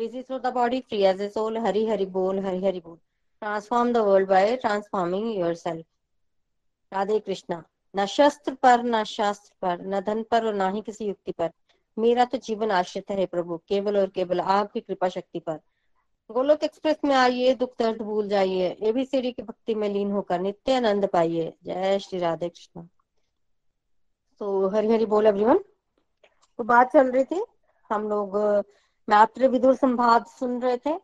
Busy through the body, free as a soul. Hari Hari Bol, Hari Hari Bol. Transform the world by transforming yourself. Radhe Krishna न शस्त्र पर न शास्त्र पर न धन पर और न ही किसी युक्ति पर मेरा तो जीवन आश्रित है प्रभु केवल और केवल आपकी कृपा शक्ति पर गोलोक एक्सप्रेस में आइए दुख दर्द भूल जाइए एबीसीडी की भक्ति में लीन होकर नित्य आनंद पाइए जय श्री राधे कृष्ण तो हरी हरी बोल एवरीवन तो बात चल रही थी हम लोग मैत्र विदुर संवाद सुन रहे थे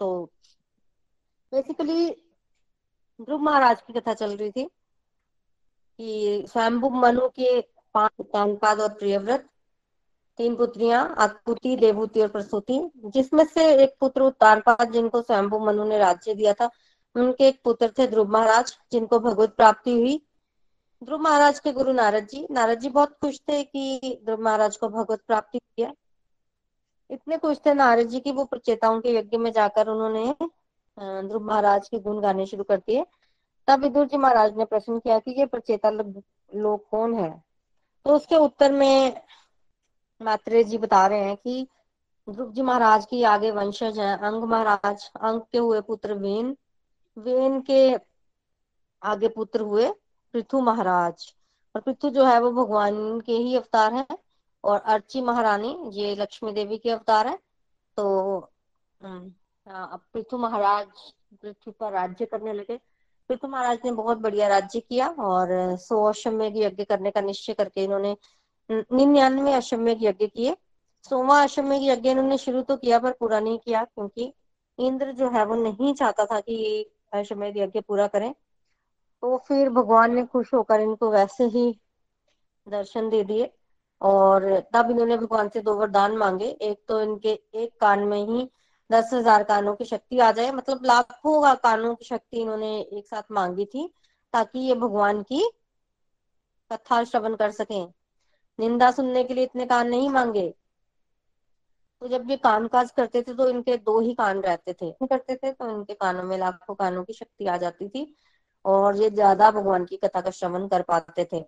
तो बेसिकली ध्रुव महाराज की कथा चल रही थी कि स्वयंभु मनु के पाँच उत्तानपाद और प्रियव्रत, तीन पुत्रियाँ आकुति देवूति और प्रसूति, जिसमें से एक पुत्र उत्तानपाद जिनको स्वयंभु मनु ने राज्य दिया था। उनके एक पुत्र थे ध्रुव महाराज, जिनको भगवत प्राप्ति हुई। ध्रुव महाराज के गुरु नारद जी। नारद जी बहुत खुश थे कि ध्रुव महाराज को भगवत प्राप्ति है। इतने खुश थे नारद जी की, वो प्रचेताओं के यज्ञ में जाकर उन्होंने ध्रुव महाराज के गुण गाने शुरू कर दिए तब विदुर जी महाराज ने प्रश्न किया कि ये प्रचेता लोग कौन है? तो उसके उत्तर में मात्रे जी बता रहे हैं कि ध्रुव जी महाराज की आगे वंशज हैं। अंग महाराज, अंग के हुए पुत्र वेन वेन के आगे पुत्र हुए पृथु महाराज। और पृथु जो है वो भगवान के ही अवतार हैं। और अर्ची महारानी, ये लक्ष्मी देवी के अवतार है। तो पृथु महाराज पृथ्वी पर राज्य करने लगे। पृथु महाराज ने बहुत बढ़िया राज्य किया और सौ अश्वमेघ यज्ञ करने का निश्चय करके इन्होंने निन्यानवे अश्वमेघ यज्ञ किए। सोवा अश्वमेघ यज्ञ इन्होंने शुरू तो किया पर पूरा नहीं किया क्योंकि इंद्र जो है वो नहीं चाहता था कि अश्वमेघ यज्ञ पूरा करें। तो फिर भगवान ने खुश होकर इनको वैसे ही दर्शन दे दिए। और तब इन्होंने भगवान से दो वरदान मांगे। एक तो इनके, एक कान में ही दस हज़ार कानों की शक्ति आ जाए। मतलब लाखों कानों की शक्ति इन्होंने एक साथ मांगी थी, ताकि ये भगवान की कथा श्रवण कर सकें। निंदा सुनने के लिए इतने कान नहीं मांगे। तो जब ये काम काज करते थे तो इनके दो ही कान रहते थे। करते थे तो इनके कानों में लाखों कानों की शक्ति आ जाती थी, और ये ज़्यादा भगवान की कथा का श्रवण कर पाते थे।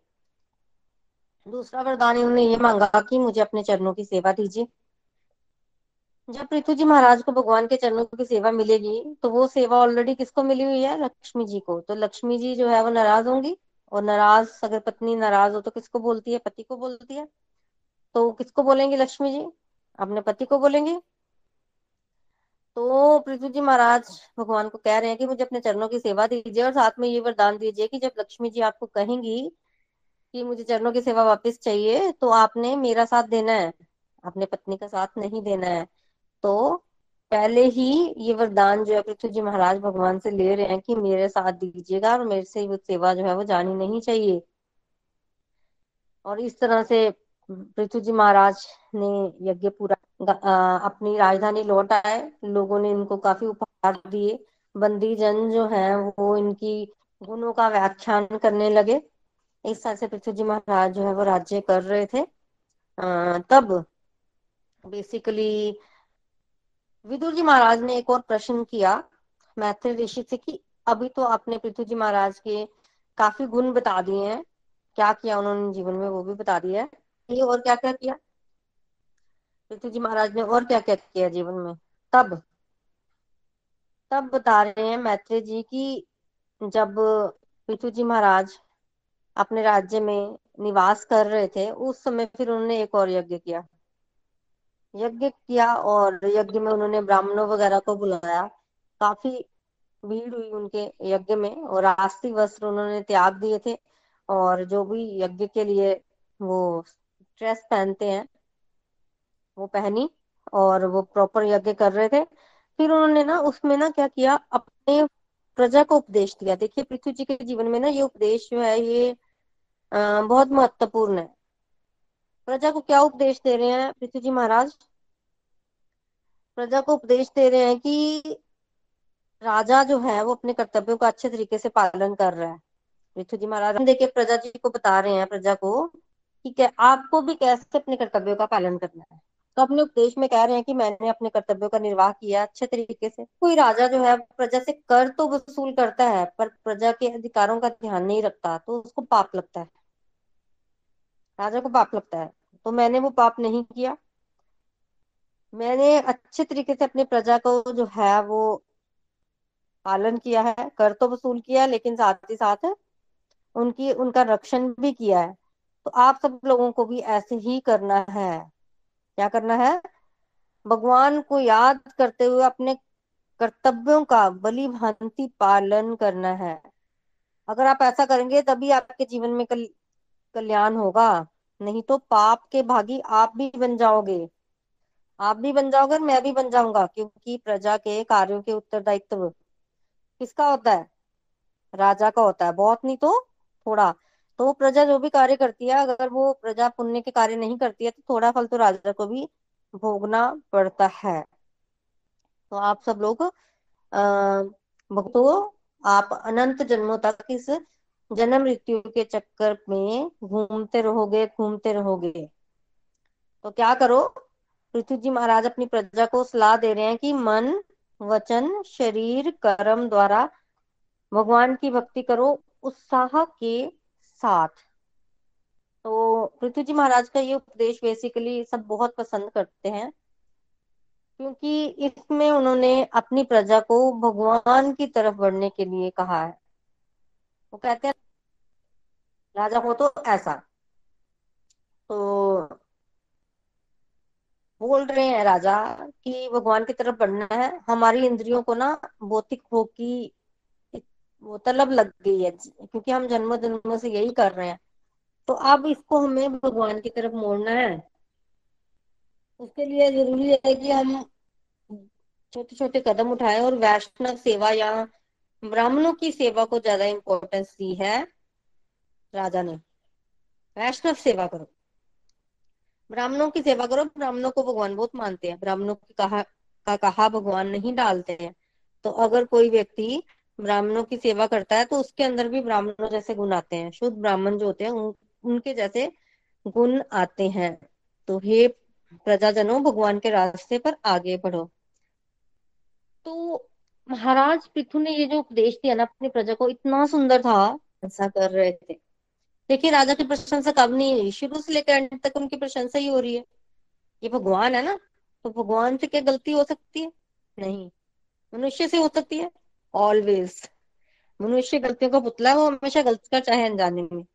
दूसरा वरदान इन्होंने ये मांगा कि मुझे अपने चरणों की सेवा दीजिए। जब पृथ्वी जी महाराज को भगवान के चरणों की सेवा मिलेगी तो वो सेवा ऑलरेडी किसको मिली हुई है? लक्ष्मी जी को। तो लक्ष्मी जी जो है वो नाराज़ होंगी, और नाराज़, अगर पत्नी नाराज़ हो तो किसको बोलती है? पति को बोलती है। तो किसको बोलेंगे लक्ष्मी जी? अपने पति को बोलेंगे। तो पृथ्वी जी महाराज भगवान को कह रहे हैं कि मुझे अपने चरणों की सेवा दीजिए, और साथ में ये वरदान दीजिए कि जब लक्ष्मी जी आपको कहेंगी कि मुझे चरणों की सेवा वापस चाहिए तो आपने मेरा साथ देना है। अपने पत्नी का साथ नहीं देना है। तो पहले ही ये वरदान जो है पृथ्वी जी महाराज भगवान से ले रहे हैं कि मेरे साथ दीजिएगा और मेरे से वो सेवा जो है वो जानी नहीं चाहिए। और इस तरह से पृथ्वी जी महाराज ने यज्ञ पूरा अपनी राजधानी लौट आए। लोगों ने इनको काफ़ी उपहार दिए। बंदी जन जो है वो इनकी गुणों का व्याख्यान करने लगे। इस साल से पृथ्वी जी महाराज जो है वो राज्य कर रहे थे। आ, तब बेसिकली विदुर जी महाराज ने एक और प्रश्न किया मैत्री ऋषि से कि अभी तो आपने पृथ्वी जी महाराज के काफ़ी गुण बता दिए हैं। क्या किया उन्होंने जीवन में वो भी बता दिया है। ये और क्या क्या किया? पृथ्वी जी महाराज ने और क्या क्या किया जीवन में? तब तब बता रहे हैं मैत्री जी की जब पृथ्वी जी महाराज अपने राज्य में निवास कर रहे थे, उस समय फिर उन्होंने एक और यज्ञ किया। यज्ञ किया और यज्ञ में उन्होंने ब्राह्मणों वगैरह को बुलाया। काफ़ी भीड़ हुई उनके यज्ञ में और आस्ती वस्त्र उन्होंने त्याग दिए थे और जो भी यज्ञ के लिए वो ड्रेस पहनते हैं, वो पहनी और वो प्रॉपर यज्ञ कर रहे थे। फिर उन्होंने ना उसमें ना क्या किया, अपने प्रजा को उपदेश दिया। देखिए, पृथ्वी जी के जीवन में ना ये उपदेश जो है, ये बहुत महत्वपूर्ण है। प्रजा को क्या उपदेश दे रहे हैं, पृथ्वी जी महाराज? प्रजा को उपदेश दे रहे हैं कि राजा जो है, वो अपने कर्तव्यों का अच्छे तरीके से पालन कर रहा है। पृथ्वी जी महाराज देखिए प्रजा जी को बता रहे हैं, प्रजा को कि आपको भी कैसे अपने कर्तव्यों का पालन करना है? तो अपने उपदेश में कह रहे हैं कि मैंने अपने कर्तव्यों का निर्वाह किया अच्छे तरीके से। कोई राजा जो है, प्रजा से कर तो वसूल करता है, पर प्रजा के अधिकारों का ध्यान नहीं रखता तो उसको पाप लगता है। राजा को पाप लगता है। तो मैंने वो पाप नहीं किया। मैंने अच्छे तरीके से अपनी प्रजा को जो है, वो पालन किया है, कर तो वसूल किया है लेकिन साथ ही साथ उनकी, उनका रक्षण भी किया है। तो आप सब लोगों को भी ऐसे ही करना है। क्या करना है? भगवान को याद करते हुए अपने कर्तव्यों का बलि भांति पालन करना है। अगर आप ऐसा करेंगे तभी आपके जीवन में कल, कल्याण होगा। नहीं तो पाप के भागी आप भी बन जाओगे। आप भी बन जाओगे मैं भी बन जाऊँगा क्योंकि प्रजा के कार्यों के उत्तरदायित्व किसका होता है? राजा का होता है। बहुत नहीं तो थोड़ा तो प्रजा जो भी कार्य करती है, अगर वो प्रजा पुण्य के कार्य नहीं करती है तो थोड़ा फल तो राजा को भी भोगना पड़ता है। तो आप सब लोग भक्तों, आप अनंत जन्मों तक इस जन्म मृत्यु के चक्कर में घूमते रहोगे घूमते रहोगे। तो क्या करो, पृथ्वी जी महाराज अपनी प्रजा को सलाह दे रहे हैं कि मन, वचन, शरीर, कर्म द्वारा भगवान की भक्ति करो, उत्साह के साथ। तो पृथ्वी जी महाराज का ये उपदेश बेसिकली सब बहुत पसंद करते हैं। क्योंकि इसमें उन्होंने अपनी प्रजा को भगवान की तरफ़ बढ़ने के लिए कहा है। वो कहते हैं, राजा हो तो ऐसा। तो बोल रहे हैं राजा कि भगवान की तरफ़ बढ़ना है। हमारी इंद्रियों को ना भौतिक भोग की वो तलब लग गई है क्योंकि हम जन्म जन्म से यही कर रहे हैं। तो अब इसको हमें भगवान की तरफ़ मोड़ना है। उसके लिए ज़रूरी है कि हम छोटे छोटे कदम उठाए और वैष्णव सेवा या ब्राह्मणों की सेवा को ज़्यादा इंपॉर्टेंस दी है राजा ने। वैष्णव सेवा करो। ब्राह्मणों की सेवा करो। ब्राह्मणों को भगवान बहुत मानते हैं। ब्राह्मणों की कहा, का कहा भगवान नहीं डालते हैं। तो अगर कोई व्यक्ति ब्राह्मणों की सेवा करता है तो उसके अंदर भी ब्राह्मणों जैसे गुण आते हैं। शुद्ध ब्राह्मण जो होते हैं उन, उनके जैसे गुण आते हैं। तो हे प्रजाजनों भगवान के रास्ते पर आगे बढ़ो। तो महाराज पृथु ने ये जो उपदेश दिया ना अपनी प्रजा को इतना सुंदर था ऐसा कर रहे थे। देखिए राजा की प्रशंसा कब नहीं हुई? शुरू से लेकर अंत तक उनकी प्रशंसा ही हो रही है। ये भगवान है ना तो भगवान से क्या गलती हो सकती है? नहीं। मनुष्य से हो सकती है। ऑलवेज मनुष्य गलतियों का पुतला है, वो हमेशा गलती कर चाहे अनजाने में।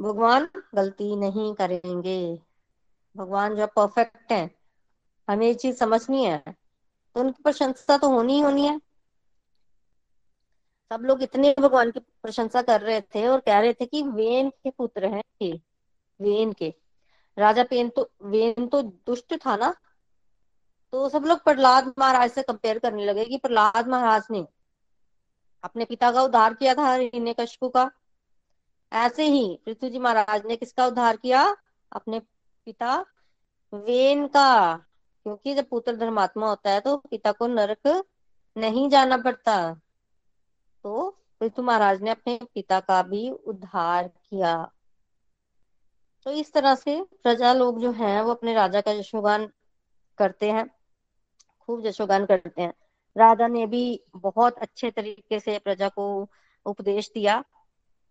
भगवान गलती नहीं करेंगे। भगवान जो परफेक्ट है। हमें ये चीज़ समझनी है। तो उनकी प्रशंसा तो होनी ही होनी है। सब लोग इतने भगवान की प्रशंसा कर रहे थे और कह रहे थे कि वेन के पुत्र हैं ये। वेन के। राजा पेन तो वेन तो दुष्ट था ना? तो सब लोग प्रहलाद महाराज से कंपेयर करने लगे कि प्रहलाद महाराज ने अपने पिता का उद्धार किया था हिरण्य कशपु का। ऐसे ही पृथ्वी जी महाराज ने किसका उद्धार किया? अपने पिता वेन का। क्योंकि जब पुत्र धर्मात्मा होता है तो पिता को नरक नहीं जाना पड़ता। तो पृथ्वी महाराज ने अपने पिता का भी उद्धार किया। तो इस तरह से प्रजा लोग जो हैं, वो अपने राजा का यशोगान करते हैं, खूब यशोगान करते हैं। राजा ने भी बहुत अच्छे तरीके से प्रजा को उपदेश दिया।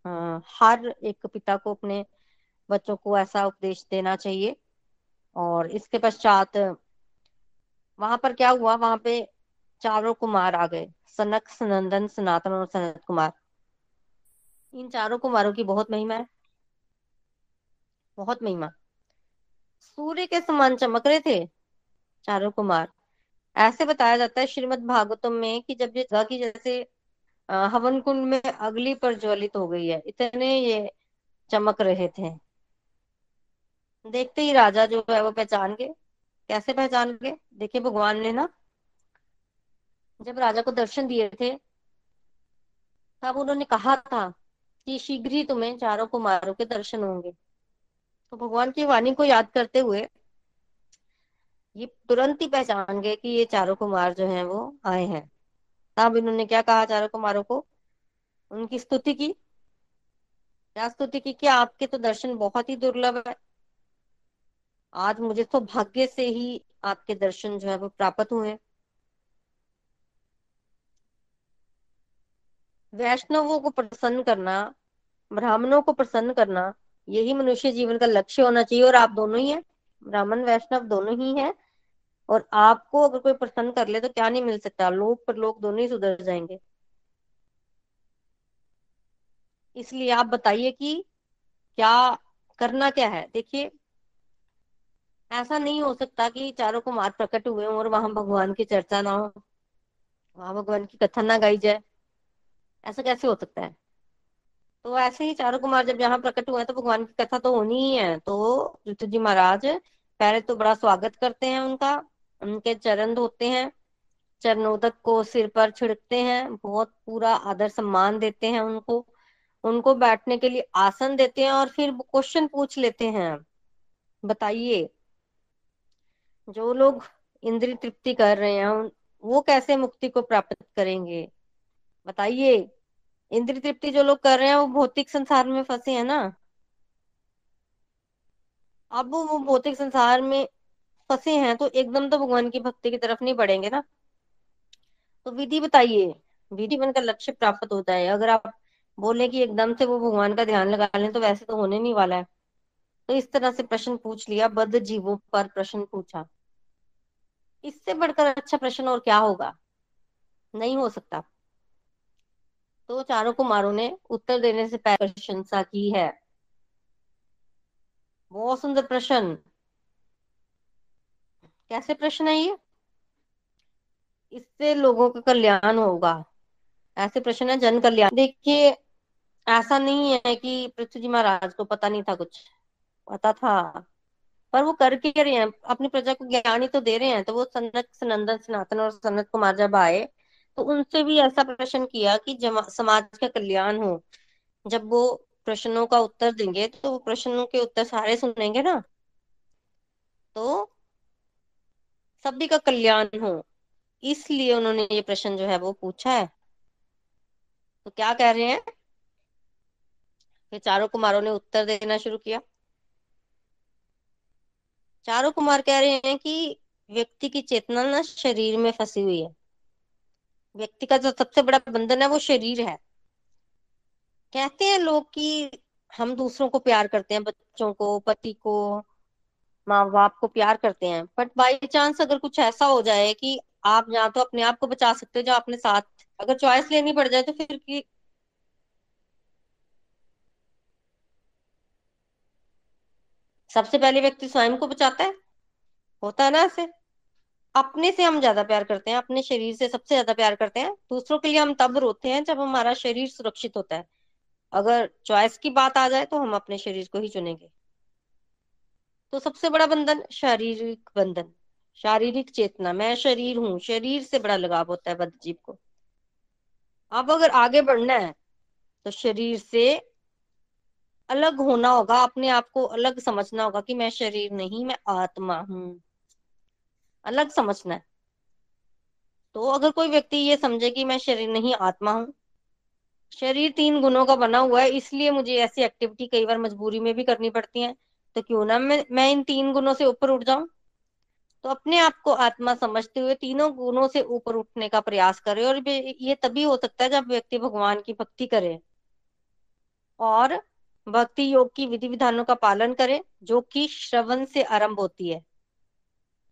आ, हर एक पिता को अपने बच्चों को ऐसा उपदेश देना चाहिए। और इसके पश्चात वहाँ पर क्या हुआ? वहाँ पे चारों कुमार आ गए। सनक सनंदन सनातन और सनत कुमार। इन चारों कुमारों की बहुत महिमा है। बहुत महिमा। सूर्य के समान चमक रहे थे चारों कुमार। ऐसे बताया जाता है श्रीमद भागवतम में कि जब ये की जैसे हवन कुंड में अगली प्रज्वलित हो गई है, इतने ये चमक रहे थे। देखते ही राजा जो है वो पहचान गए कैसे पहचान गए देखिए भगवान ने ना, जब राजा को दर्शन दिए थे, तब उन्होंने कहा था कि शीघ्र ही तुम्हें चारों कुमारों के दर्शन होंगे। तो भगवान की वाणी को याद करते हुए ये तुरंत ही पहचान गए कि ये चारों कुमार जो हैं वो आए हैं। तब इन्होंने क्या कहा चारों कुमारों को? उनकी स्तुति की। क्या स्तुति की कि आपके तो दर्शन बहुत ही दुर्लभ है। आज मुझे तो भाग्य से ही आपके दर्शन जो है वो प्राप्त हुए वैष्णवों को प्रसन्न करना, ब्राह्मणों को प्रसन्न करना, यही मनुष्य जीवन का लक्ष्य होना चाहिए और आप दोनों ही हैं। ब्राह्मण, वैष्णव दोनों ही हैं। और आपको अगर कोई प्रसन्न कर ले तो क्या नहीं मिल सकता? लोग पर लोग दोनों ही सुधर जाएँगे। इसलिए आप बताइए कि क्या करना क्या है? देखिए, ऐसा नहीं हो सकता कि चारों कुमार प्रकट हुए और वहाँ भगवान की चर्चा ना हो, वहाँ भगवान की कथा ना गाई जाए। ऐसा कैसे हो सकता है? तो ऐसे ही चारों कुमार जब यहाँ प्रकट हुए तो भगवान की कथा तो होनी ही है। तो ऋतु जी महाराज, पहले तो बड़ा स्वागत करते हैं उनका। उनके चरण धोते हैं, चरणोदक को सिर पर छिड़कते हैं, बहुत पूरा आदर सम्मान देते हैं उनको। उनको बैठने के लिए आसन देते हैं और फिर क्वेश्चन पूछ लेते हैं। बताइए, जो लोग इंद्रिय तृप्ति कर रहे हैं वो कैसे मुक्ति को प्राप्त करेंगे? बताइए, इंद्रिय तृप्ति जो लोग कर रहे हैं, वो भौतिक संसार में फंसे हैं ना? अब वो भौतिक संसार में फंसे हैं तो एकदम तो भगवान की भक्ति की तरफ़ नहीं बढ़ेंगे ना। तो विधि बताइए, विधि बनकर लक्ष्य प्राप्त होता है। अगर आप बोले कि एकदम से वो भगवान का ध्यान लगा लें तो वैसे तो होने नहीं वाला है। तो इस तरह से प्रश्न पूछ लिया, बद्ध जीवों पर प्रश्न पूछा। इससे बढ़कर अच्छा प्रश्न और क्या होगा? नहीं हो सकता। तो चारों कुमारों ने उत्तर देने से पहले प्रशंसा की है। बहुत सुंदर प्रश्न। कैसे प्रश्न है ये? इससे लोगों का कल्याण होगा। ऐसे प्रश्न है जन कल्याण देखिए, ऐसा नहीं है कि पृथ्वी जी महाराज को पता नहीं था कुछ। पता था। पर वो कर के रहे हैं। अपनी प्रजा को ज्ञान ही तो दे रहे हैं। तो वो सनत सनंदन, सनातन और सनत कुमार जब आए तो उनसे भी ऐसा प्रश्न किया कि समाज का कल्याण हो, जब वो प्रश्नों का उत्तर देंगे तो वो प्रश्नों के उत्तर सारे सुनेंगे ना? तो सभी का कल्याण हो। इसलिए उन्होंने ये प्रश्न जो है वो पूछा है। तो क्या कह रहे हैं? फिर चारों कुमारों ने उत्तर देना शुरू किया। चारों कुमार कह रहे हैं कि व्यक्ति की चेतना ना शरीर में फंसी हुई है। व्यक्ति का जो सबसे बड़ा बंधन है वो शरीर है। कहते हैं लोग कि हम दूसरों को प्यार करते हैं, बच्चों को, पति को माँ बाप को प्यार करते हैं। बट बाई चांस अगर कुछ ऐसा हो जाए कि आप या तो अपने आप को बचा सकते हो जो अपने साथ, अगर चॉइस लेनी पड़ जाए तो फिर की सबसे पहले व्यक्ति स्वयं को बचाता है। होता है ना ऐसे। अपने से हम ज़्यादा प्यार करते हैं, अपने शरीर से सबसे ज़्यादा प्यार करते हैं। दूसरों के लिए हम तब रोते हैं जब हमारा शरीर सुरक्षित होता है। अगर चॉइस की बात आ जाए तो हम अपने शरीर को ही चुनेंगे। तो सबसे बड़ा बंधन शारीरिक बंधन, शारीरिक चेतना। मैं शरीर हूँ, शरीर से बड़ा लगाव होता है बद्धजीव को। अब अगर आगे बढ़ना है तो शरीर से अलग होना होगा, अपने आप को अलग समझना होगा कि मैं शरीर नहीं, मैं आत्मा हूँ। अलग समझना है। तो अगर कोई व्यक्ति ये समझे कि मैं शरीर नहीं, आत्मा हूँ, शरीर तीन गुणों का बना हुआ है, इसलिए मुझे ऐसी एक्टिविटी कई बार मजबूरी में भी करनी पड़ती है। तो क्यों ना मैं मैं इन तीन गुणों से ऊपर उठ जाऊँ? तो अपने आप को आत्मा समझते हुए तीनों गुणों से ऊपर उठने का प्रयास करे और ये तभी हो सकता है जब व्यक्ति भगवान की भक्ति करे। और भक्ति योग की विधि विधानों का पालन करे, जो कि श्रवण से आरंभ होती है।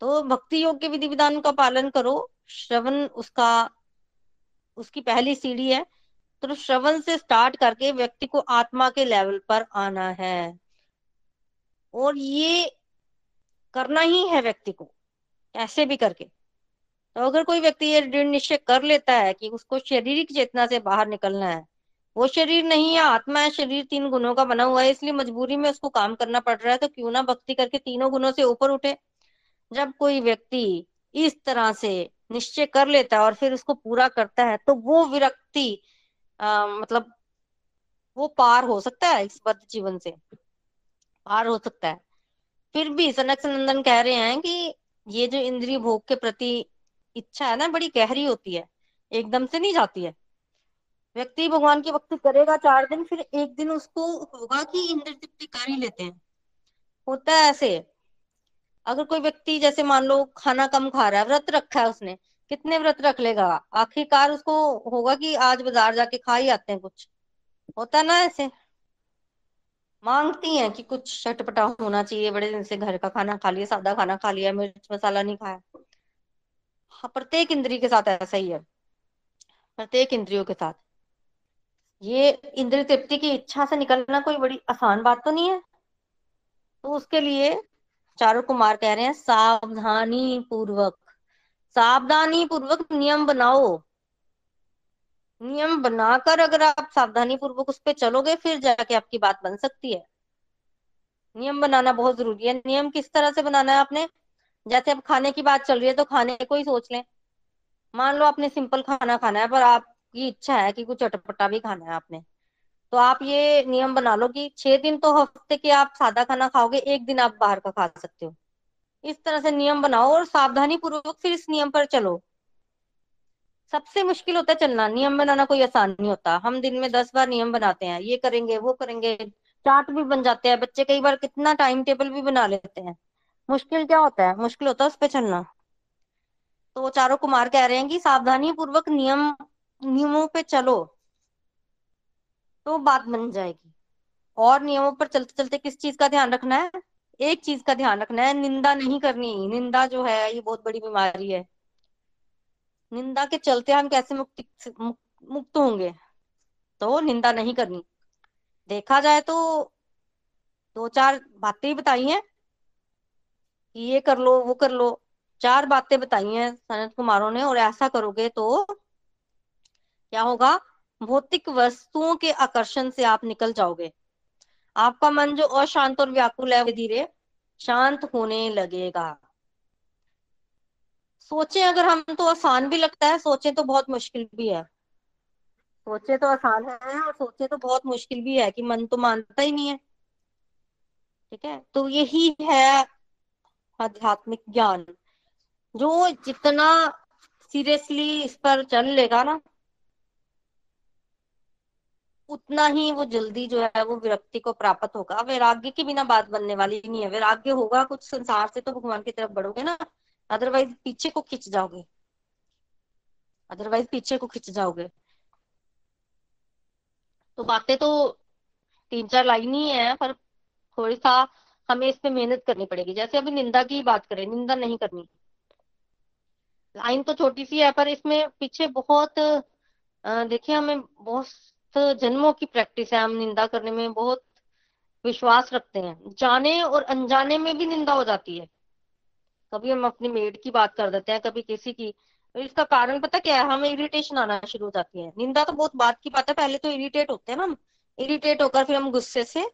तो भक्ति योग के विधि विधान का पालन करो, श्रवण उसका, उसकी पहली सीढ़ी है। तो श्रवण से स्टार्ट करके व्यक्ति को आत्मा के लेवल पर आना है। और ये करना ही है व्यक्ति को कैसे भी करके। तो अगर कोई व्यक्ति ये दृढ़ निश्चय कर लेता है कि उसको शारीरिक चेतना से बाहर निकलना है वो शरीर नहीं है आत्मा है शरीर तीन गुणों का बना हुआ है इसलिए मजबूरी में उसको काम करना पड़ रहा है तो क्यों ना भक्ति करके तीनों गुणों से ऊपर उठे। जब कोई व्यक्ति इस तरह से निश्चय कर लेता है और फिर उसको पूरा करता है तो वो विरक्ति आ, मतलब वो पार हो सकता है इस बद्ध जीवन से। पार हो सकता है। फिर भी सनक सनंदन कह रहे हैं कि ये जो इंद्रिय भोग के प्रति इच्छा है ना, बड़ी गहरी होती है, एकदम से नहीं जाती है। व्यक्ति भगवान की भक्ति करेगा चार दिन, फिर एक दिन उसको होगा कि इंद्र तृप्ति कर ही लेते हैं। होता है ऐसे। अगर कोई व्यक्ति, जैसे मान लो, खाना कम खा रहा है, व्रत रखा है उसने, कितने व्रत रख लेगा? आखिरकार उसको होगा कि आज बाज़ार जाके खा ही आते हैं कुछ। होता ना ऐसे? मांगती हैं कि कुछ चटपटा होना चाहिए, बड़े दिन से घर का खाना खा लिया, सादा खाना खा लिया, मिर्च मसाला नहीं खाया। हाँ प्रत्येक इंद्री के साथ ऐसा ही है। प्रत्येक इंद्रियों के साथ। ये इंद्रिय तृप्ति की इच्छा से निकलना कोई बड़ी आसान बात तो नहीं है। तो उसके लिए चारों कुमार कह रहे हैं सावधानी पूर्वक सावधानी पूर्वक नियम बनाओ। नियम बनाकर अगर आप सावधानी पूर्वक उस पर चलोगे, फिर जाके आपकी बात बन सकती है। नियम बनाना बहुत ज़रूरी है। नियम किस तरह से बनाना है आपने? जैसे अब खाने की बात चल रही है तो खाने को ही सोच लें। मान लो आपने सिंपल खाना खाना है, पर आपकी इच्छा है कि कुछ चटपटा भी खाना है आपने। तो आप ये नियम बना लो कि छह दिन तो हफ़्ते के आप सादा खाना खाओगे, एक दिन आप बाहर का खा सकते हो। इस तरह से नियम बनाओ और सावधानी पूर्वक फिर इस नियम पर चलो। सबसे मुश्किल होता है चलना, नियम बनाना कोई आसान नहीं होता। हम दिन में दस बार नियम बनाते हैं, ये करेंगे, वो करेंगे, चार्ट भी बन जाते हैं, बच्चे कई बार कितना टाइम टेबल भी बना लेते हैं। मुश्किल क्या होता है? मुश्किल होता है उस पर चलना। तो चारों कुमार कह रहे हैं कि सावधानी पूर्वक नियम, नियमों पे चलो तो बात बन जाएगी। और नियमों पर चलते चलते किस चीज़ का ध्यान रखना है? एक चीज़ का ध्यान रखना है, निंदा नहीं करनी। निंदा जो है, ये बहुत बड़ी बीमारी है। निंदा के चलते हम कैसे मुक्त मुक्त होंगे? तो निंदा नहीं करनी। देखा जाए तो दो चार बातें बताई हैं कि ये कर लो, वो कर लो। चार बातें बताई हैं सनत कुमारों ने और ऐसा करोगे तो क्या होगा? भौतिक वस्तुओं के आकर्षण से आप निकल जाओगे। आपका मन जो अशांत और व्याकुल है धीरे शांत होने लगेगा। सोचे, अगर हम तो आसान भी लगता है, सोचे तो बहुत मुश्किल भी है। सोचे तो आसान है और सोचे तो बहुत मुश्किल भी है कि मन तो मानता ही नहीं है। ठीक है? तो यही है आध्यात्मिक ज्ञान। जो जितना सीरियसली इस पर चल लेगा ना, उतना ही वो जल्दी जो है वो विरक्ति को प्राप्त होगा। वैराग्य के बिना बात बनने वाली नहीं है। वैराग्य होगा कुछ संसार से तो भगवान की तरफ़ बढ़ोगे ना अदरवाइज़ पीछे को खिंच जाओगे। अदरवाइज़ पीछे को खिंच जाओगे। तो बातें तो तीन चार लाइन ही है, पर थोड़ी सा हमें इस पे मेहनत करनी पड़ेगी। जैसे अभी निंदा की बात करें, निंदा नहीं करनी। लाइन तो छोटी सी है, पर इसमें पीछे बहुत देखिए, हमें बहुत जन्मों की प्रैक्टिस है। हम निंदा करने में बहुत विश्वास रखते हैं। जाने और अनजाने में भी निंदा हो जाती है। कभी हम अपनी मेड की बात कर देते हैं, कभी किसी की। इसका कारण पता क्या है? हमें इरिटेशन आना शुरू हो जाती है। निंदा तो बहुत बात की बात है, पहले तो इरिटेट होते हैं ना हम। इरिटेट होकर फिर हम गुस्से से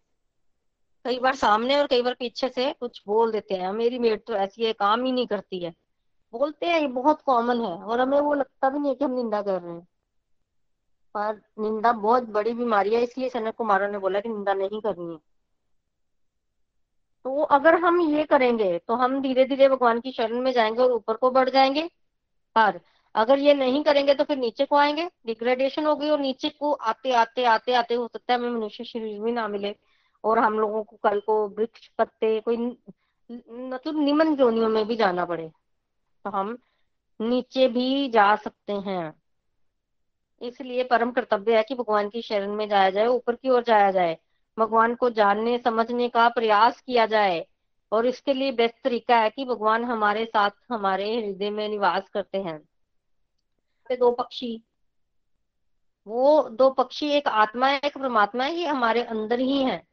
कई बार सामने और कई बार पीछे से कुछ बोल देते हैं। मेरी मेड तो ऐसी है, काम ही नहीं करती है। बोलते हैं, ये बहुत कॉमन है और हमें वो लगता भी नहीं है कि हम निंदा कर रहे हैं। पर निंदा बहुत बड़ी बीमारी है, इसलिए सनत कुमारों ने बोला कि निंदा नहीं करनी है। तो अगर हम ये करेंगे तो हम धीरे धीरे भगवान की शरण में जाएँगे और ऊपर को बढ़ जाएँगे। पर अगर ये नहीं करेंगे तो फिर नीचे को आएँगे। डिग्रेडेशन होगी और नीचे को आते आते आते आते हो सकता है हमें मनुष्य शरीर भी ना मिले। और हम लोगों को कल को वृक्ष, पत्ते, कोई मतलब निमन जोनियों में भी जाना पड़े। तो हम नीचे भी जा सकते हैं। इसलिए परम कर्तव्य है कि भगवान की शरण में जाया जाए, ऊपर की ओर जाया जाए। भगवान को जानने समझने का प्रयास किया जाए और इसके लिए बेस्ट तरीका है कि भगवान हमारे साथ हमारे हृदय में निवास करते हैं। दो पक्षी। वो दो पक्षी एक आत्मा है एक परमात्मा है ये हमारे अंदर ही है।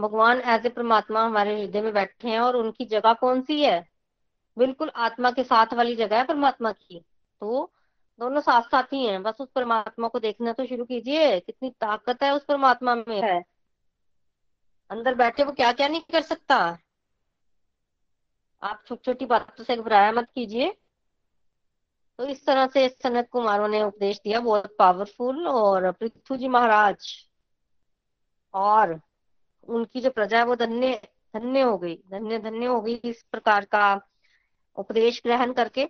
भगवान एज ए परमात्मा हमारे हृदय में बैठे हैं और उनकी जगह कौन सी है? बिल्कुल आत्मा के साथ वाली जगह है परमात्मा की। तो दोनों साथ साथ ही हैं। बस उस परमात्मा को देखना तो शुरू कीजिए। कितनी ताकत है उस परमात्मा में। है। अंदर बैठे वो क्या क्या नहीं कर सकता? आप छोटी छोटी बातों से घबराया मत कीजिए। तो इस तरह से सनत कुमारों ने उपदेश दिया, बहुत पावरफुल और पृथ्वी जी महाराज। और उनकी जो प्रजा है वो धन्य धन्य हो गई, धन्य धन्य हो गई इस प्रकार का उपदेश ग्रहण करके।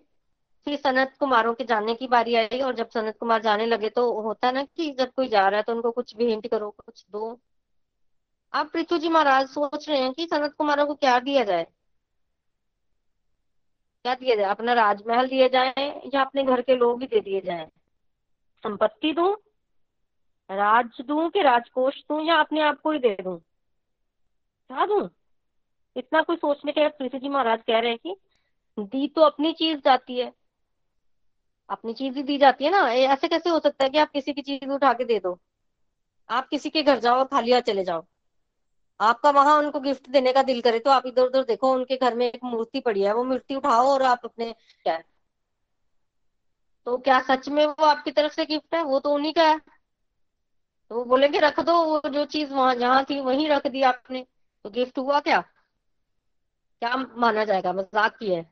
फिर सनत कुमारों के जाने की बारी आई और जब सनत कुमार जाने लगे तो होता ना कि जब कोई जा रहा है तो उनको कुछ भेंट करो, कुछ दो। अब पृथ्वी जी महाराज सोच रहे हैं कि सनत कुमारों को क्या दिया जाए? क्या दिया जाए? अपना राजमहल दिए जाए या अपने घर के लोग ही दे दिए जाए? संपत्ति दू? राज दू कि राजकोष दू या अपने आप को ही दे दू? क्या दू? इतना कोई सोचने के पृथ्वी जी महाराज कह रहे हैं कि दी तो अपनी चीज़ जाती है। अपनी चीज़ ही दी जाती है ना? ऐसे कैसे हो सकता है कि आप किसी की चीज़ उठा के दे दो? आप किसी के घर जाओ और खाली हाथ चले जाओ। आपका वहाँ उनको गिफ्ट देने का दिल करे तो आप इधर उधर देखो, उनके घर में एक मूर्ति पड़ी है, वो मूर्ति उठाओ और आप अपने क्या है? तो क्या सच में वो आपकी तरफ़ से गिफ्ट है? वो तो उन्हीं का है। तो वो बोलेंगे, रख दो, वो जो चीज़ वहाँ जहाँ थी वहीं रख दी आपने। तो गिफ्ट हुआ क्या? क्या माना जाएगा? मज़ाक की है।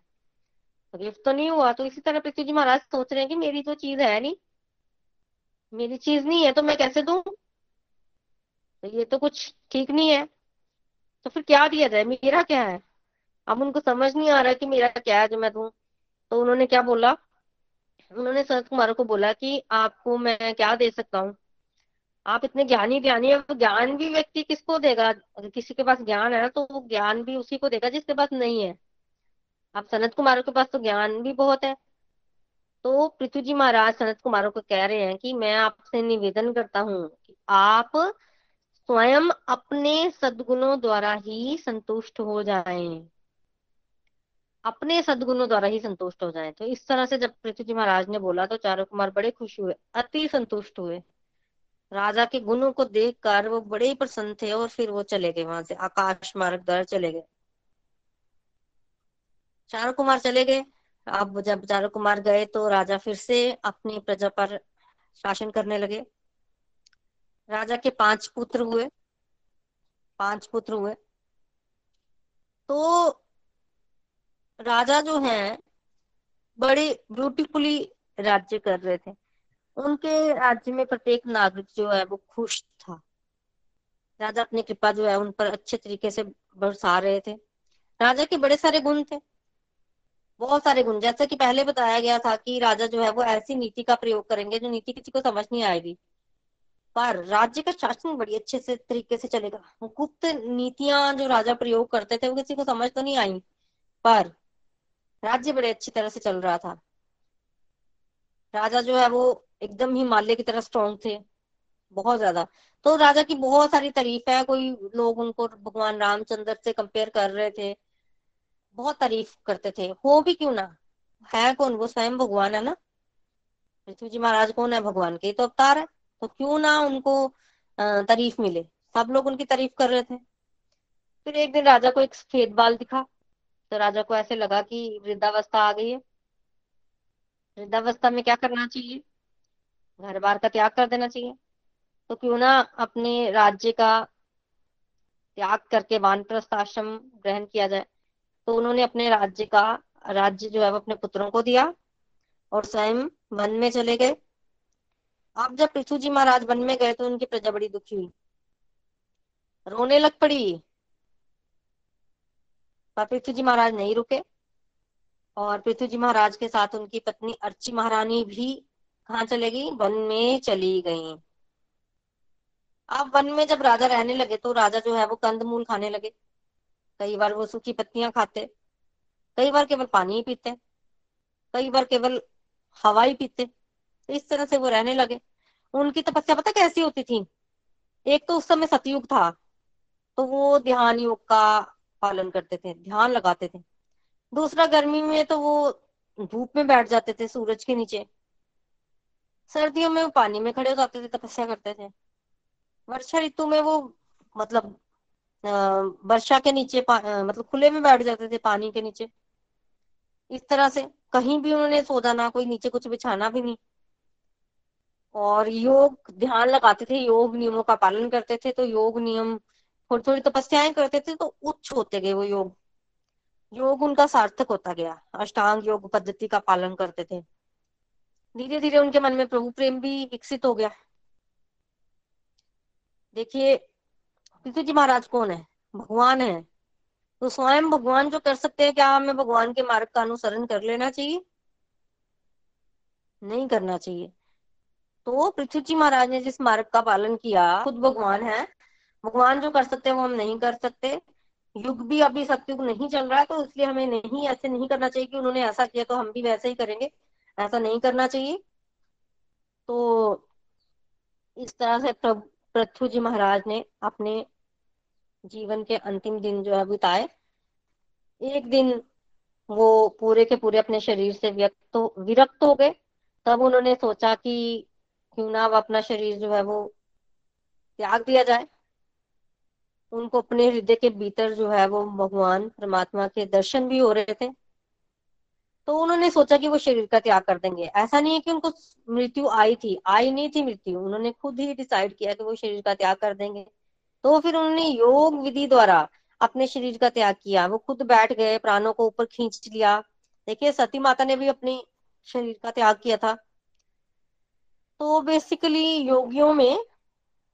तो गिफ्ट तो नहीं हुआ तो इसी तरह पृथ्वी जी महाराज सोच रहे हैं कि मेरी तो चीज़ है नहीं। मेरी चीज़ नहीं है तो मैं कैसे दू? तो ये तो कुछ ठीक नहीं है। तो फिर क्या दिया जाए? मेरा क्या है? अब उनको समझ नहीं आ रहा कि मेरा क्या है, जो मैं दू। तो उन्होंने क्या बोला? उन्होंने सनत कुमार को बोला कि आपको मैं क्या दे सकता हूँ? आप इतने ज्ञानी ज्ञानी है, ज्ञान भी व्यक्ति किसको देगा? अगर किसी के पास ज्ञान है तो वो ज्ञान भी उसी को देगा जिसके पास नहीं है। अब सनत कुमारों के पास तो ज्ञान भी बहुत है। तो पृथ्वी जी महाराज सनत कुमारों को कह रहे हैं कि मैं आपसे निवेदन करता हूँ आप स्वयं अपने सदगुणों द्वारा ही संतुष्ट हो जाएँ। अपने सदगुणों द्वारा ही संतुष्ट हो जाएँ। तो इस तरह से जब पृथ्वी जी महाराज ने बोला तो चारों कुमार बड़े खुश हुए, अति संतुष्ट हुए। राजा के गुणों को देखकर वो बड़े ही प्रसन्न थे और फिर वो चले गए वहाँ से, आकाश मार्ग द्वारा चले गए। चारों कुमार चले गए। अब जब चारों कुमार गए तो राजा फिर से अपनी प्रजा पर शासन करने लगे। राजा के पाँच पुत्र हुए। पाँच पुत्र हुए। तो राजा जो हैं, बड़े ब्यूटीफुली राज्य कर रहे थे। उनके राज्य में प्रत्येक नागरिक जो है, वो खुश था। राजा अपनी कृपा जो है, उन पर अच्छे तरीके से बरसा रहे थे। राजा के बड़े सारे गुण थे। बहुत सारे गुण। जैसे कि पहले बताया गया था कि राजा जो है, वो ऐसी नीति का प्रयोग करेंगे, जो नीति किसी को समझ नहीं आएगी। पर राज्य का शासन बड़ी अच्छे से तरीके से चलेगा। गुप्त नीतियाँ जो राजा प्रयोग करते थे, वो किसी को समझ तो नहीं आई, पर राज्य बड़े अच्छी तरह से चल रहा था। राजा जो है वो एकदम ही माल्य की तरह स्ट्रॉन्ग थे, बहुत ज़्यादा। तो राजा की बहुत सारी तारीफ़ है, कोई लोग उनको भगवान रामचंद्र से कंपेयर कर रहे थे, बहुत तारीफ़ करते थे। हो भी क्यों ना? है कौन? वो स्वयं भगवान है ना? पृथ्वी जी महाराज कौन है? भगवान के तो अवतार है। तो क्यों ना उनको तारीफ़ मिले। सब लोग उनकी तारीफ़ कर रहे थे। फिर एक दिन राजा को एक सफ़ेद बाल दिखा। तो राजा को ऐसे लगा कि वृद्धावस्था आ गई है। वृद्धावस्था में क्या करना चाहिए? घर बार का त्याग कर देना चाहिए। तो क्यों ना अपने राज्य का त्याग करके वानप्रस्थ आश्रम ग्रहण किया जाए। तो उन्होंने अपने राज्य का, राज्य जो है वो अपने पुत्रों को दिया और स्वयं वन में चले गए। अब जब पृथ्वी जी महाराज वन में गए तो उनकी प्रजा बड़ी दुखी हुई। रोने लग पड़ी। पर पृथ्वी जी महाराज नहीं रुके और पृथ्वी जी महाराज के साथ उनकी पत्नी अर्ची महारानी भी कहा चले गई? वन में चली गई। अब वन में जब राजा रहने लगे तो राजा जो है वो कंदमूल खाने लगे। कई बार वो सूखी पत्तियाँ खाते, कई बार केवल पानी ही पीते, कई बार केवल हवा ही पीते तो इस तरह से वो रहने लगे। उनकी तपस्या पता कैसी होती थी? एक तो उस समय सतयुग था तो वो ध्यान योग का पालन करते थे, ध्यान लगाते थे। दूसरा, गर्मी में तो वो धूप में बैठ जाते थे, सूरज के नीचे। सर्दियों में वो पानी में खड़े हो जाते थे, तपस्या करते थे। वर्षा ऋतु में वो मतलब वर्षा के नीचे मतलब खुले में बैठ जाते थे, पानी के नीचे। इस तरह से कहीं भी उन्होंने सोचा ना कोई नीचे कुछ बिछाना भी नहीं। और योग, ध्यान लगाते थे, योग नियमों का पालन करते थे तो योग नियम थोड़ी थोड़ी तपस्याएँ करते थे तो उच्च होते गए वो योग। योग उनका सार्थक होता गया। अष्टांग योग पद्धति का पालन करते थे। धीरे धीरे उनके मन में प्रभु प्रेम भी विकसित हो गया। देखिए पृथ्वी जी महाराज कौन है? भगवान है। तो स्वयं भगवान जो कर सकते हैं, क्या हमें भगवान के मार्ग का अनुसरण कर लेना चाहिए? नहीं करना चाहिए। तो पृथ्वी जी महाराज ने जिस मार्ग का पालन किया, खुद भगवान है। भगवान जो कर सकते हैं वो हम नहीं कर सकते। युग भी अभी सत्युग नहीं चल रहा है तो इसलिए हमें नहीं, ऐसे नहीं करना चाहिए कि उन्होंने ऐसा किया तो हम भी वैसे ही करेंगे। ऐसा नहीं करना चाहिए। तो इस तरह से पृथ्वी जी महाराज ने अपने जीवन के अंतिम दिन जो है बिताए। एक दिन वो पूरे के पूरे अपने शरीर से व्यक्त विरक्त हो गए। तब उन्होंने सोचा कि क्यों ना अब अपना शरीर जो है वो त्याग दिया जाए। उनको अपने हृदय के भीतर जो है वो भगवान, परमात्मा के दर्शन भी हो रहे थे। तो उन्होंने सोचा कि वो शरीर का त्याग कर देंगे। ऐसा नहीं है कि उनको मृत्यु आई थी, आई नहीं थी मृत्यु। उन्होंने खुद ही डिसाइड किया कि वो शरीर का त्याग कर देंगे। तो फिर उन्होंने योग विधि द्वारा अपने शरीर का त्याग किया। वो खुद बैठ गए, प्राणों को ऊपर खींच लिया। देखिए, सती माता ने भी अपनी शरीर का त्याग किया था। तो बेसिकली योगियों में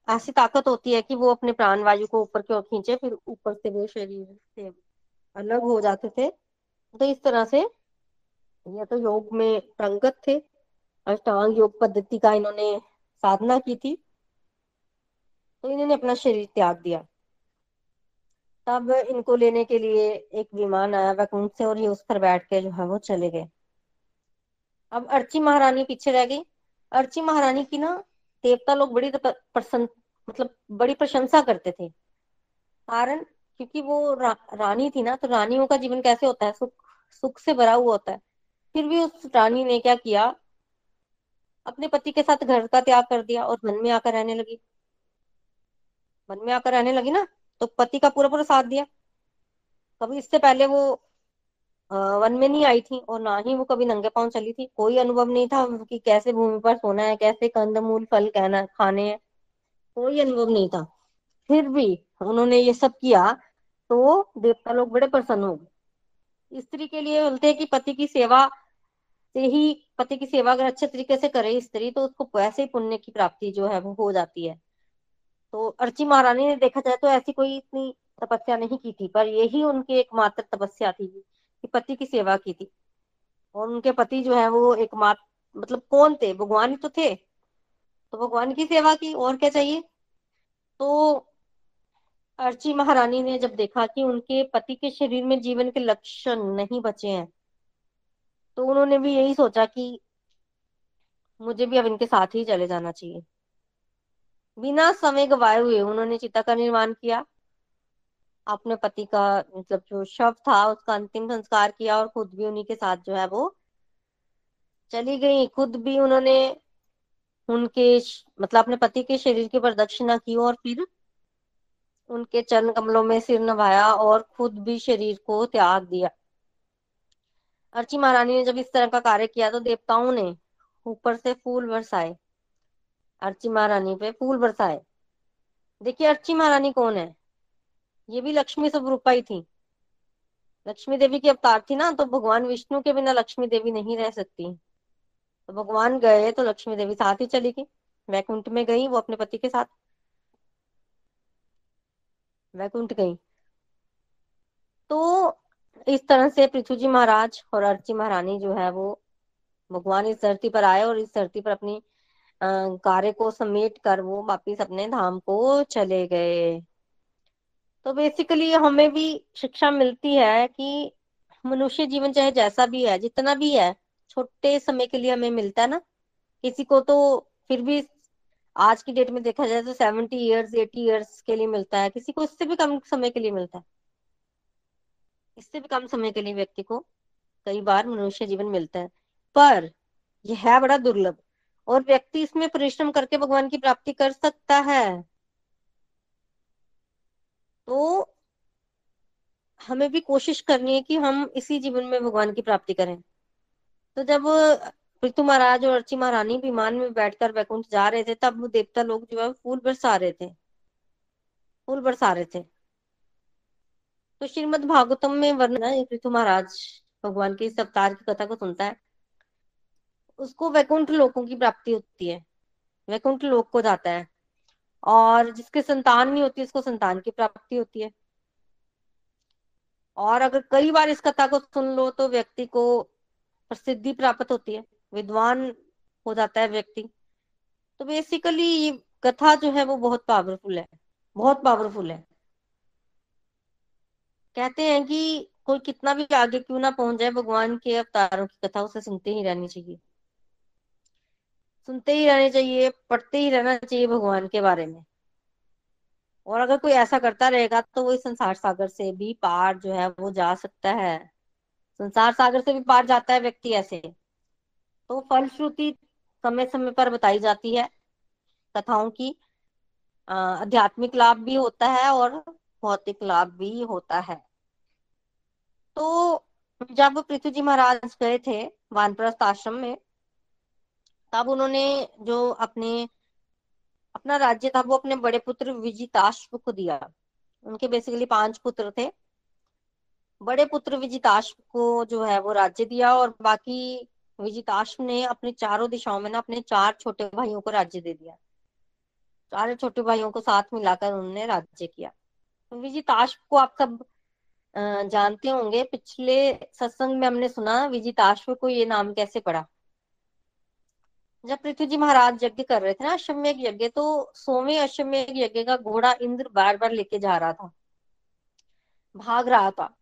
ऐसी ताकत होती है कि वो अपने प्राण वायु को ऊपर की ओर खींचे, फिर ऊपर से वो शरीर से अलग हो जाते थे। तो इस तरह से ये तो योग में रंगत थे। अष्टांग योग पद्धति का इन्होंने साधना की थी। तो इन्होंने अपना शरीर त्याग दिया। तब इनको लेने के लिए एक विमान आया, वैकुंठ से, और ये उस पर बैठ के जो है वो चले गए। अब अर्ची महारानी पीछे रह गई। अर्ची महारानी की ना देवता लोग बड़ी प्रसन्न मतलब बड़ी प्रशंसा करते थे। कारण क्योंकि वो रा, रानी थी ना तो रानियों का जीवन कैसे होता है? सुख सुख से भरा हुआ होता है। फिर भी उस रानी ने क्या किया? अपने पति के साथ घर का त्याग कर दिया और मन में आकर रहने लगी। मन में आकर रहने लगी ना तो पति का पूरा पूरा साथ दिया। कभी इससे पहले वो वन में नहीं आई थी और ना ही वो कभी नंगे पाँव चली थी। कोई अनुभव नहीं था कि कैसे भूमि पर सोना है, कैसे कंद मूल फल कहना, खाने हैं। कोई अनुभव नहीं था। फिर भी उन्होंने ये सब किया तो देवता लोग बड़े प्रसन्न हो गए। स्त्री के लिए बोलते हैं कि पति की सेवा से ही, पति की सेवा अगर अच्छे तरीके से करे स्त्री तो उसको वैसे ही पुण्य की प्राप्ति जो है वो हो जाती है। तो अर्ची महारानी ने देखा जाए तो ऐसी कोई इतनी तपस्या नहीं की थी, पर यही उनकी एकमात्र तपस्या थी कि पति की सेवा की थी। और उनके पति जो है वो एक मात मतलब कौन थे? भगवान तो थे। तो भगवान की सेवा की, और क्या चाहिए? तो अर्ची महारानी ने जब देखा कि उनके पति के शरीर में जीवन के लक्षण नहीं बचे हैं तो उन्होंने भी यही सोचा कि मुझे भी अब इनके साथ ही चले जाना चाहिए। बिना समय गवाए हुए उन्होंने चिता का निर्माण किया। अपने पति का मतलब जो शव था, उसका अंतिम संस्कार किया और खुद भी उन्हीं के साथ जो है वो चली गई। खुद भी उन्होंने उनके मतलब अपने पति के शरीर की प्रदक्षिणा की और फिर उनके चरण कमलों में सिर नभाया और खुद भी शरीर को त्याग दिया। अर्ची महारानी ने जब इस तरह का कार्य किया तो देवताओं ने ऊपर से फूल बरसाए। अर्ची महारानी पे फूल बरसाए। देखिए, अर्ची महारानी कौन है? ये भी लक्ष्मी स्वरूपा ही थी। लक्ष्मी देवी की अवतार थी ना तो भगवान विष्णु के बिना लक्ष्मी देवी नहीं रह सकती। तो भगवान गए तो लक्ष्मी देवी साथ ही चली गई। वैकुंठ में गई वो अपने पति के साथ। वैकुंठ गई। तो इस तरह से पृथ्वी जी महाराज और अर्ची महारानी जो है वो भगवान इस धरती पर आए और इस धरती पर अपनी कार्य को समेट कर वो वापिस अपने धाम को चले गए। तो बेसिकली हमें भी शिक्षा मिलती है कि मनुष्य जीवन चाहे जैसा भी है, जितना भी है, छोटे समय के लिए हमें मिलता है ना। किसी को तो फिर भी आज की डेट में देखा जाए तो सेवेंटी ईयर्स एटी ईयर्स के लिए मिलता है। किसी को इससे भी कम समय के लिए मिलता है। इससे भी कम समय के लिए व्यक्ति को कई बार मनुष्य जीवन मिलता है। पर यह है बड़ा दुर्लभ। और व्यक्ति इसमें परिश्रम करके भगवान की प्राप्ति कर सकता है। तो हमें भी कोशिश करनी है कि हम इसी जीवन में भगवान की प्राप्ति करें। तो जब पृथु महाराज और अर्ची महारानी विमान में बैठकर वैकुंठ जा रहे थे, तब देवता लोग जो है फूल बरसा रहे थे। फूल बरसा रहे थे। तो श्रीमद भागवतम में वर्णन पृथु महाराज भगवान के इस अवतार की कथा को सुनता है। उसको वैकुंठ लोकों की प्राप्ति होती है। वैकुंठ लोक को जाता है। और जिसके संतान नहीं होती, उसको संतान की प्राप्ति होती है। और अगर कई बार इस कथा को सुन लो तो व्यक्ति को प्रसिद्धि प्राप्त होती है, विद्वान हो जाता है व्यक्ति। तो बेसिकली ये कथा जो है, वो बहुत पावरफुल है, बहुत पावरफुल है। कहते हैं कि कोई कितना भी आगे क्यों ना पहुँच जाए, भगवान के अवतारों की कथा उसे सुनते ही रहनी चाहिए। सुनते ही रहने चाहिए, पढ़ते ही रहना चाहिए भगवान के बारे में। और अगर कोई ऐसा करता रहेगा तो वो इस संसार सागर से भी पार जो है, वो जा सकता है। संसार सागर से भी पार जाता है व्यक्ति ऐसे। तो फलश्रुति समय समय पर बताई जाती है कथाओं की। आध्यात्मिक लाभ भी होता है और भौतिक लाभ भी होता है। तो जब पृथ्वी जी महाराज गए थे वानप्रस्थ आश्रम में तब उन्होंने जो अपने, अपना राज्य था, वो अपने बड़े पुत्र विजिताश्व को दिया। उनके बेसिकली पाँच पुत्र थे। बड़े पुत्र विजिताश्व को जो है, वो राज्य दिया और बाकी विजिताश्व ने अपनी चारों दिशाओं में ना अपने चार छोटे भाइयों को राज्य दे दिया। चार छोटे भाइयों को साथ मिलाकर उन्होंने राज्य किया। तो विजिताश्व को आप सब जानते होंगे, पिछले सत्संग में हमने सुना, विजिताश्व को ये नाम कैसे पड़ा? जब पृथ्वी जी महाराज यज्ञ कर रहे थे ना, अश्वमेघ यज्ञ तो सोमे अश्वमेघ यज्ञ का घोड़ा इंद्र बार बार लेके जा रहा था। भाग रहा था।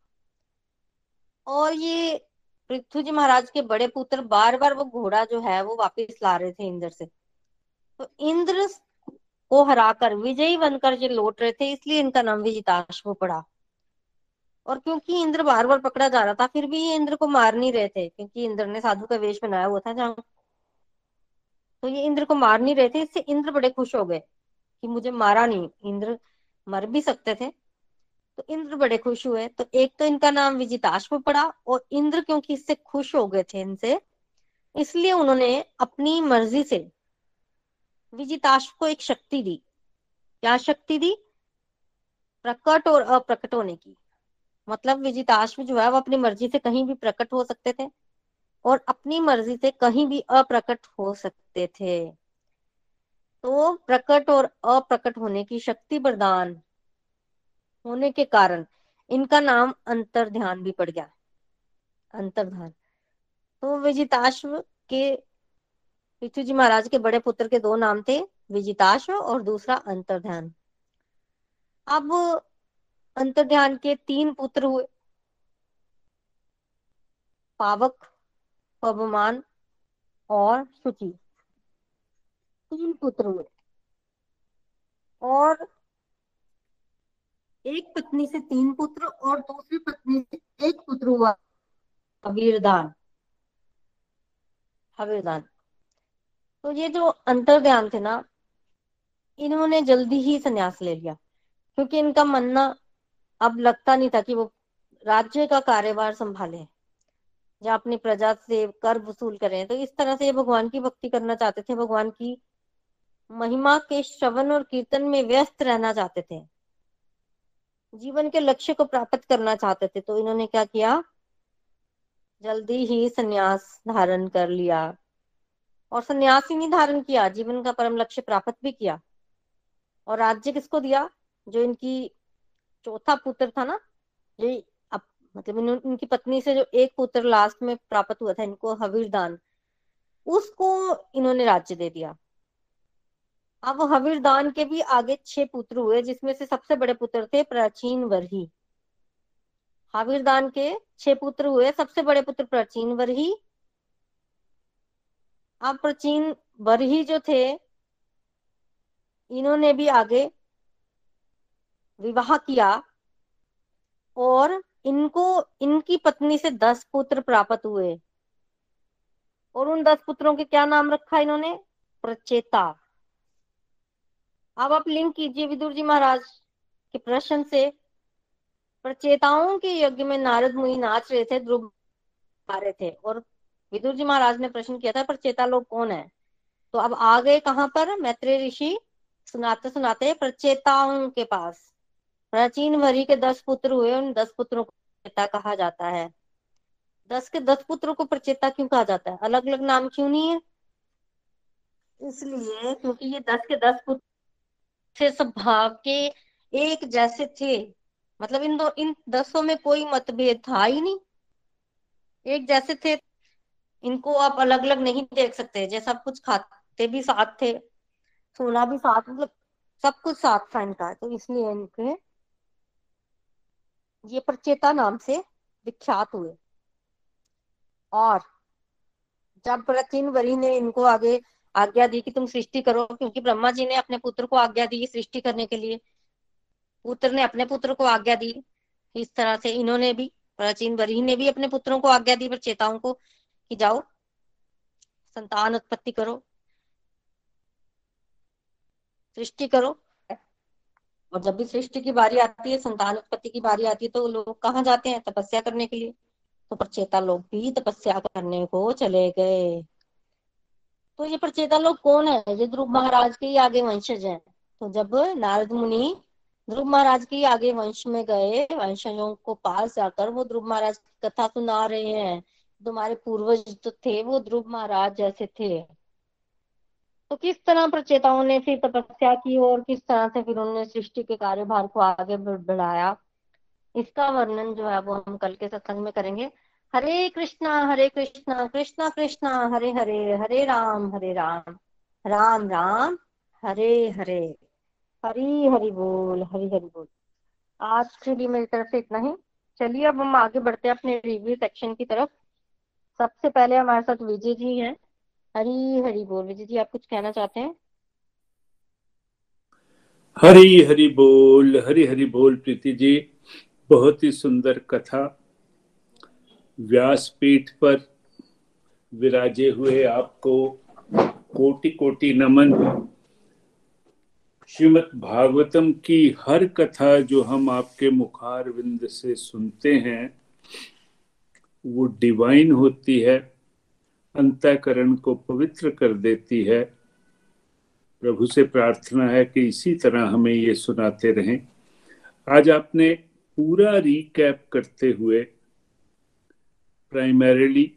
और ये पृथ्वी जी महाराज के बड़े पुत्र बार बार वो घोड़ा जो है, वो वापस ला रहे थे इंद्र से। तो इंद्र को हराकर, विजयी बनकर जो लौट रहे थे, इसलिए इनका नाम विजिताश्व पड़ा। और क्योंकि इंद्र बार बार पकड़ा जा रहा था, फिर भी ये इंद्र को मार नहीं रहे थे, क्योंकि इंद्र ने साधु का वेश बनाया हुआ था जहाँ तो ये इंद्र को मार नहीं रहे थे, इससे इंद्र बड़े खुश हो गए कि मुझे मारा नहीं। इंद्र मर भी सकते थे। तो इंद्र बड़े खुश हुए। तो एक तो इनका नाम विजिताश्व पड़ा और इंद्र क्योंकि इससे खुश हो गए थे इनसे, इसलिए उन्होंने अपनी मर्ज़ी से विजिताश्व को एक शक्ति दी। क्या शक्ति दी? प्रकट और अप्रकट होने की। मतलब विजिताश्व जो है, वो अपनी मर्ज़ी से कहीं भी प्रकट हो सकते थे। और अपनी मर्ज़ी से कहीं भी अप्रकट हो सकते थे। तो प्रकट और अप्रकट होने की शक्ति प्रदान होने के कारण इनका नाम अंतर ध्यान भी पड़ गया। अंतर ध्यान तो विजिताश्व के पृथ्वी जी महाराज के बड़े पुत्र के दो नाम थे, विजिताश्व और दूसरा अंतर ध्यान अब अंतर ध्यान के तीन पुत्र हुए। पावक पवमान और सुचि। तीन पुत्र हुए। और एक पत्नी से तीन पुत्र और दूसरी पत्नी से एक पुत्र हुआ। हवीरदान। हवीरदान। तो ये जो अंतर ध्यान थे ना, इन्होंने जल्दी ही संन्यास ले लिया, क्योंकि इनका मनना अब लगता नहीं था कि वो राज्य का कार्यभार संभाले। या अपनी प्रजा से कर वसूल करें। तो इस तरह से ये भगवान की भक्ति करना चाहते थे। भगवान की महिमा के श्रवण और कीर्तन में व्यस्त रहना चाहते थे। जीवन के लक्ष्य को प्राप्त करना चाहते थे। तो इन्होंने क्या किया? जल्दी ही संन्यास धारण कर लिया। और संन्यास ही नहीं धारण किया। जीवन का परम लक्ष्य प्राप्त भी किया। और राज्य किसको दिया? जो इनकी चौथा पुत्र था ना, ये मतलब इन, इनकी पत्नी से जो एक पुत्र लास्ट में प्राप्त हुआ था इनको हवीरदान उसको इन्होंने राज्य दे दिया। अब हवीरदान के भी आगे छह पुत्र हुए जिसमें से सबसे बड़े पुत्र थे प्राचीन वरही। हवीरदान के छह पुत्र हुए सबसे बड़े पुत्र प्राचीन वरही। अब प्राचीन वरही जो थे इन्होंने भी आगे विवाह किया और इनको, इनकी पत्नी से दस पुत्र प्राप्त हुए। और उन दस पुत्रों के क्या नाम रखा इन्होंने? प्रचेता। अब आप लिंक कीजिए विदुर जी महाराज कि प्रश्न से। प्रचेताओं के यज्ञ में नारद मुनि नाच रहे थे ध्रुव आ रहे थे। और विदुर जी महाराज ने प्रश्न किया था, प्रचेता लोग कौन है? तो अब आ गए कहाँ पर? मैत्रेय ऋषि सुनाते सुनाते प्रचेताओं के पास। प्राचीन वरी के दस पुत्र हुए, उन दस पुत्रों को प्रचेता कहा जाता है। दस के दस पुत्रों को प्रचेता क्यों कहा जाता है? अलग अलग नाम क्यों नहीं है? इसलिए क्योंकि ये दस के दस पुत्र थे, सब भाव के एक जैसे थे। मतलब इन दो, इन दसों में कोई मतभेद था ही नहीं। एक जैसे थे, इनको आप अलग अलग नहीं देख सकते। जैसा कुछ खाते भी साथ थे, सोना भी साथ मतलब सब कुछ साथ था इनका तो इसलिए इनके ये प्रचेता नाम से विख्यात हुए। और जब प्राचीन वरी ने इनको आगे आज्ञा दी कि तुम सृष्टि करो, क्योंकि ब्रह्मा जी ने अपने पुत्र को आज्ञा दी सृष्टि करने के लिए। पुत्र ने अपने पुत्र को आज्ञा दी, इस तरह से इन्होंने भी, प्राचीन वरी ने भी अपने पुत्रों को आज्ञा दी, प्रचेताओं को कि जाओ, संतान उत्पत्ति करो, सृष्टि करो। और जब भी सृष्टि की बारी आती है, संतान उत्पत्ति की बारी आती है तो लोग कहाँ जाते हैं? तपस्या करने के लिए। तो प्रचेता लोग भी तपस्या करने को चले गए। तो ये प्रचेता लोग कौन है? ये ध्रुव महाराज के ही आगे वंशज हैं। तो जब नारद मुनि ध्रुव महाराज के आगे वंश में गए, वंशजों को पास जाकर वो ध्रुव महाराज की कथा सुना रहे हैं। तुम्हारे पूर्वज तो थे, वो ध्रुव महाराज जैसे थे। तो किस तरह प्रचेताओं ने फिर तपस्या की और किस तरह से फिर उन्होंने सृष्टि के कार्यभार को आगे बढ़ाया? इसका वर्णन जो है वो हम कल के सत्संग में करेंगे। हरे कृष्णा हरे कृष्णा कृष्णा कृष्णा, हरे हरे हरे राम हरे राम राम राम, हरे हरे, हरी हरि बोल, हरी हरि बोल। आज के लिए मेरी तरफ़ से इतना ही। चलिए अब हम आगे बढ़ते हैं अपने रिव्यू सेक्शन की तरफ़। सबसे पहले हमारे साथ विजय जी हैं। हरी हरि बोल, विजय जी, आप कुछ कहना चाहते हैं? हरी हरि बोल, हरी हरि बोल, प्रीति जी। बहुत ही सुंदर कथा। व्यासपीठ पर विराजे हुए आपको कोटि कोटि नमन। श्रीमद भागवतम की हर कथा जो हम आपके मुखार विंद से सुनते हैं, वो डिवाइन होती है। अंतकरण को पवित्र कर देती है। प्रभु से प्रार्थना है कि इसी तरह हमें ये सुनाते रहें। आज आपने पूरा रिकैप करते हुए प्राइमरीली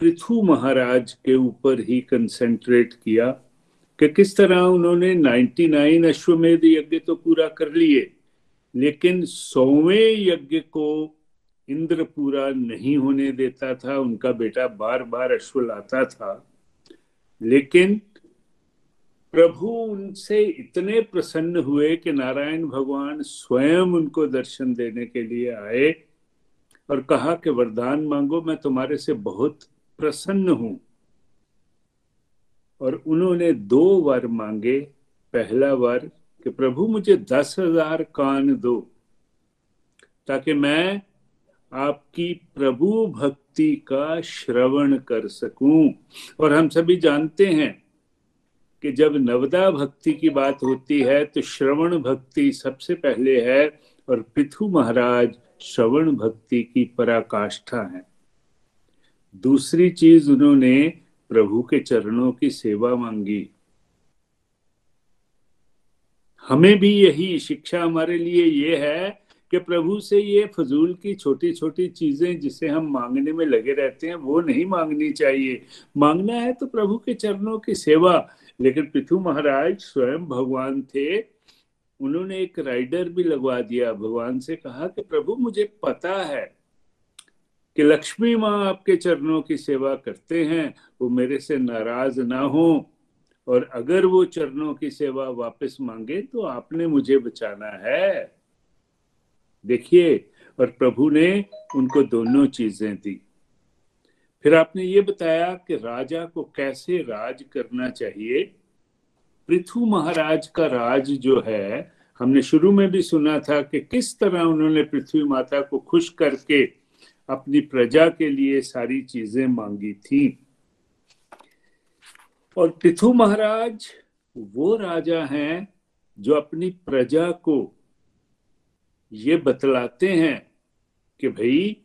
पृथु महाराज के ऊपर ही कंसेंट्रेट किया कि किस तरह उन्होंने 99 अश्वमेध यज्ञ तो पूरा कर लिए, लेकिन सौवें यज्ञ को इंद्र पूरा नहीं होने देता था, उनका बेटा बार बार अश्व लाता था। लेकिन प्रभु उनसे इतने प्रसन्न हुए कि नारायण भगवान स्वयं उनको दर्शन देने के लिए आए और कहा कि, वरदान मांगो, मैं तुम्हारे से बहुत प्रसन्न हूँ। और उन्होंने दो वर मांगे। पहला वर कि, प्रभु मुझे दस हज़ार कान दो, ताकि मैं आपकी प्रभु भक्ति का श्रवण कर सकूँ। और हम सभी जानते हैं कि जब नवदा भक्ति की बात होती है तो श्रवण भक्ति सबसे पहले है और पिथु महाराज श्रवण भक्ति की पराकाष्ठा है। दूसरी चीज़ उन्होंने प्रभु के चरणों की सेवा मांगी। हमें भी यही शिक्षा हमारे लिए ये है कि प्रभु से ये फजूल की छोटी छोटी चीज़ें जिसे हम मांगने में लगे रहते हैं, वो नहीं मांगनी चाहिए। मांगना है तो प्रभु के चरणों की सेवा। लेकिन पिथु महाराज स्वयं भगवान थे, उन्होंने एक राइडर भी लगवा दिया। भगवान से कहा कि प्रभु, मुझे पता है कि लक्ष्मी माँ आपके चरणों की सेवा करते हैं, वो मेरे से नाराज़ ना हो। और अगर वो चरणों की सेवा वापस मांगे तो आपने मुझे बचाना है। देखिए, और प्रभु ने उनको दोनों चीज़ें दी। फिर आपने ये बताया कि राजा को कैसे राज करना चाहिए। पृथु महाराज का राज जो है, हमने शुरू में भी सुना था कि किस तरह उन्होंने पृथ्वी माता को खुश करके अपनी प्रजा के लिए सारी चीज़ें मांगी थी। और पृथु महाराज वो राजा हैं जो अपनी प्रजा को ये बतलाते हैं कि भाई,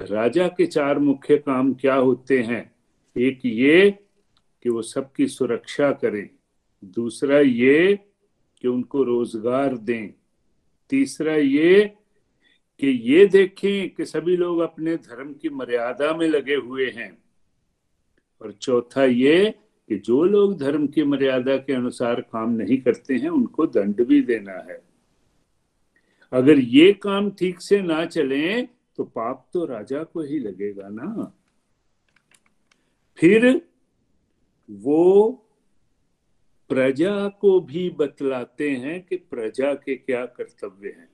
राजा के चार मुख्य काम क्या होते हैं? एक ये कि वो सबकी सुरक्षा करें। दूसरा ये कि उनको रोज़गार दें। तीसरा ये कि ये देखें कि सभी लोग अपने धर्म की मर्यादा में लगे हुए हैं। और चौथा ये कि जो लोग धर्म की मर्यादा के अनुसार काम नहीं करते हैं, उनको दंड भी देना है। अगर ये काम ठीक से ना चले तो पाप तो राजा को ही लगेगा ना। फिर वो प्रजा को भी बतलाते हैं कि प्रजा के क्या कर्तव्य हैं।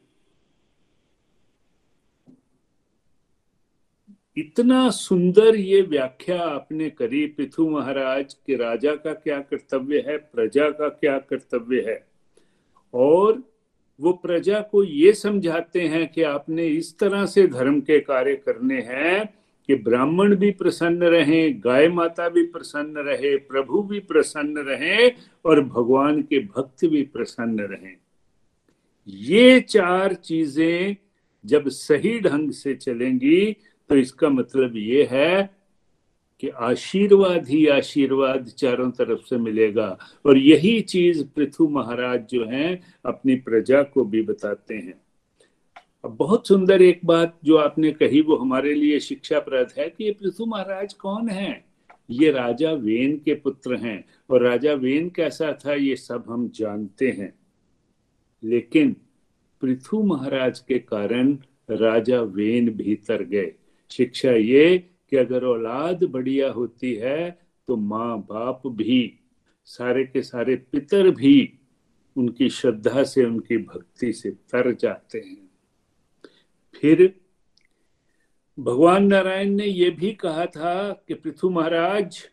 इतना सुंदर ये व्याख्या आपने करी पृथु महाराज, के राजा का क्या कर्तव्य है, प्रजा का क्या कर्तव्य है। और वो प्रजा को ये समझाते हैं कि आपने इस तरह से धर्म के कार्य करने हैं कि ब्राह्मण भी प्रसन्न रहे, गाय माता भी प्रसन्न रहे, प्रभु भी प्रसन्न रहे और भगवान के भक्त भी प्रसन्न रहे। ये चार चीज़ें जब सही ढंग से चलेंगी तो इसका मतलब ये है कि आशीर्वाद ही आशीर्वाद चारों तरफ़ से मिलेगा। और यही चीज़ पृथु महाराज जो हैं, अपनी प्रजा को भी बताते हैं। अब बहुत सुंदर एक बात जो आपने कही, वो हमारे लिए शिक्षाप्रद है कि ये पृथु महाराज कौन है? ये राजा वेन के पुत्र हैं। और राजा वेन कैसा था, ये सब हम जानते हैं। लेकिन पृथु महाराज के कारण राजा वेन भीतर गए। शिक्षा ये कि अगर औलाद बढ़िया होती है तो माँ बाप भी, सारे के सारे पितर भी उनकी श्रद्धा से, उनकी भक्ति से तर जाते हैं। फिर भगवान नारायण ने यह भी कहा था कि पृथु महाराज,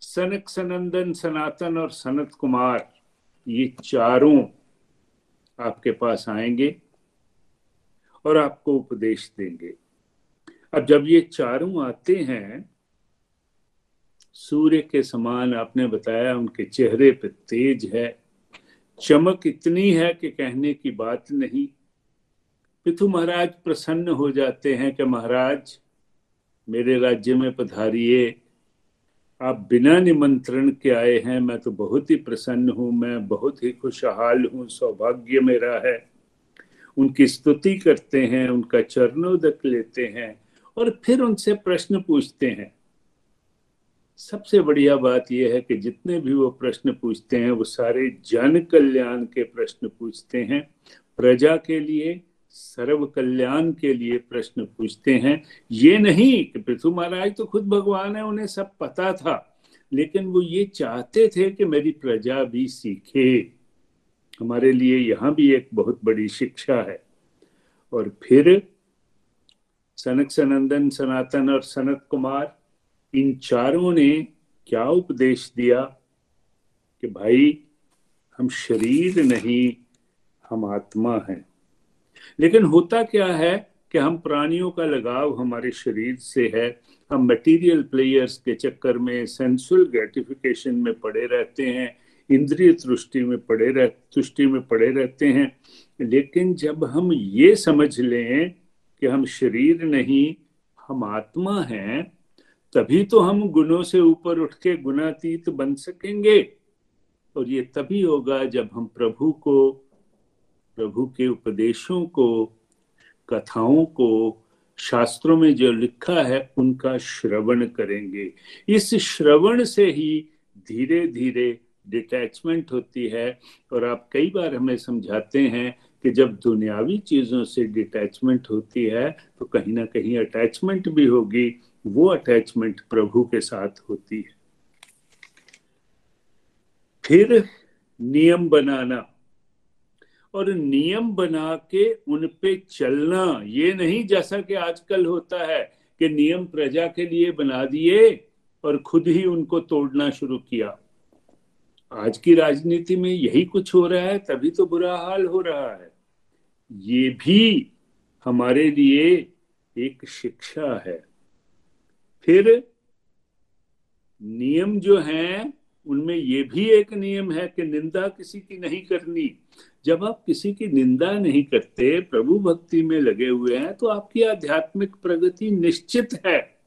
सनक सनंदन, सनातन और सनत कुमार, ये चारों आपके पास आएँगे और आपको उपदेश देंगे। अब जब ये चारों आते हैं, सूर्य के समान आपने बताया उनके चेहरे पे तेज है। चमक इतनी है कि कहने की बात नहीं। पिथु महाराज प्रसन्न हो जाते हैं कि महाराज, मेरे राज्य में पधारिए। आप बिना निमंत्रण के आए हैं, मैं तो बहुत ही प्रसन्न हूँ, मैं बहुत ही खुशहाल हूँ, सौभाग्य मेरा है। उनकी स्तुति करते हैं, उनका चरणोदक लेते हैं। और फिर उनसे प्रश्न पूछते हैं। सबसे बढ़िया बात यह है कि जितने भी वो प्रश्न पूछते हैं, वो सारे जन कल्याण के प्रश्न पूछते हैं। प्रजा के लिए, सर्व कल्याण के लिए प्रश्न पूछते हैं। ये नहीं कि पृथु महाराज तो खुद भगवान है, उन्हें सब पता था, लेकिन वो ये चाहते थे कि मेरी प्रजा भी सीखे। हमारे लिए यहाँ भी एक बहुत बड़ी शिक्षा है। और फिर सनक सनंदन, सनातन और सनत कुमार, इन चारों ने क्या उपदेश दिया कि भाई, हम शरीर नहीं, हम आत्मा हैं। लेकिन होता क्या है कि हम प्राणियों का लगाव हमारे शरीर से है। हम मटेरियल प्लेयर्स के चक्कर में सेंसुअल ग्रेटिफिकेशन में पड़े रहते हैं, इंद्रिय तुष्टि में पड़े रह, तुष्टि में पड़े रहते हैं। लेकिन जब हम ये समझ लें कि हम शरीर नहीं, हम आत्मा हैं, तभी तो हम गुणों से ऊपर उठ के गुणातीत बन सकेंगे। और ये तभी होगा जब हम प्रभु को, प्रभु के उपदेशों को, कथाओं को, शास्त्रों में जो लिखा है, उनका श्रवण करेंगे। इस श्रवण से ही धीरे धीरे डिटैचमेंट होती है। और आप कई बार हमें समझाते हैं कि जब दुनियावी चीज़ों से डिटैचमेंट होती है तो कहीं ना कहीं अटैचमेंट भी होगी, वो अटैचमेंट प्रभु के साथ होती है। फिर नियम बनाना। और नियम बना के उन पे चलना, ये नहीं जैसा कि आजकल होता है कि नियम प्रजा के लिए बना दिए और खुद ही उनको तोड़ना शुरू किया। आज की राजनीति में यही कुछ हो रहा है, तभी तो बुरा हाल हो रहा है। ये भी हमारे लिए एक शिक्षा है। फिर नियम जो हैं, उनमें ये भी एक नियम है कि निंदा किसी की नहीं करनी। जब आप किसी की निंदा नहीं करते, प्रभु भक्ति में लगे हुए हैं तो आपकी आध्यात्मिक प्रगति निश्चित है।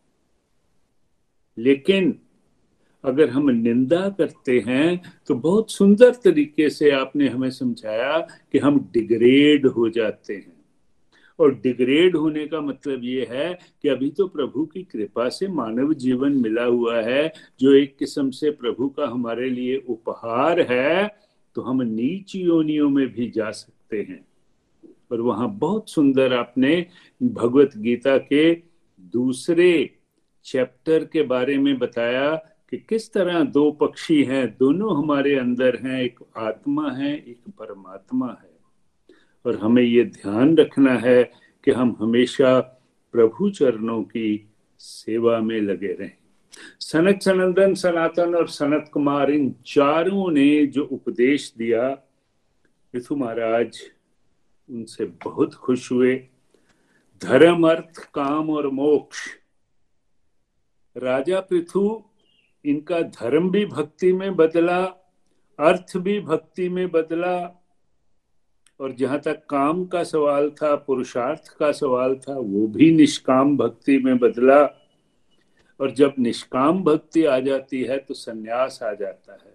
लेकिन अगर हम निंदा करते हैं तो बहुत सुंदर तरीके से आपने हमें समझाया कि हम डिग्रेड हो जाते हैं। और डिग्रेड होने का मतलब ये है कि अभी तो प्रभु की कृपा से मानव जीवन मिला हुआ है, जो एक किस्म से प्रभु का हमारे लिए उपहार है तो हम नीच योनियों में भी जा सकते हैं। और वहाँ बहुत सुंदर आपने भगवत गीता के दूसरे चैप्टर के बारे में बताया कि किस तरह दो पक्षी हैं, दोनों हमारे अंदर हैं, एक आत्मा है, एक परमात्मा है। और हमें ये ध्यान रखना है कि हम हमेशा प्रभु चरणों की सेवा में लगे रहें। सनत सनंदन, सनातन और सनत कुमार, इन चारों ने जो उपदेश दिया पृथु महाराज उनसे बहुत खुश हुए। धर्म, अर्थ, काम और मोक्ष। राजा पृथु इनका धर्म भी भक्ति में बदला, अर्थ भी भक्ति में बदला। और जहाँ तक काम का सवाल था, पुरुषार्थ का सवाल था, वो भी निष्काम भक्ति में बदला। और जब निष्काम भक्ति आ जाती है तो सन्यास आ जाता है।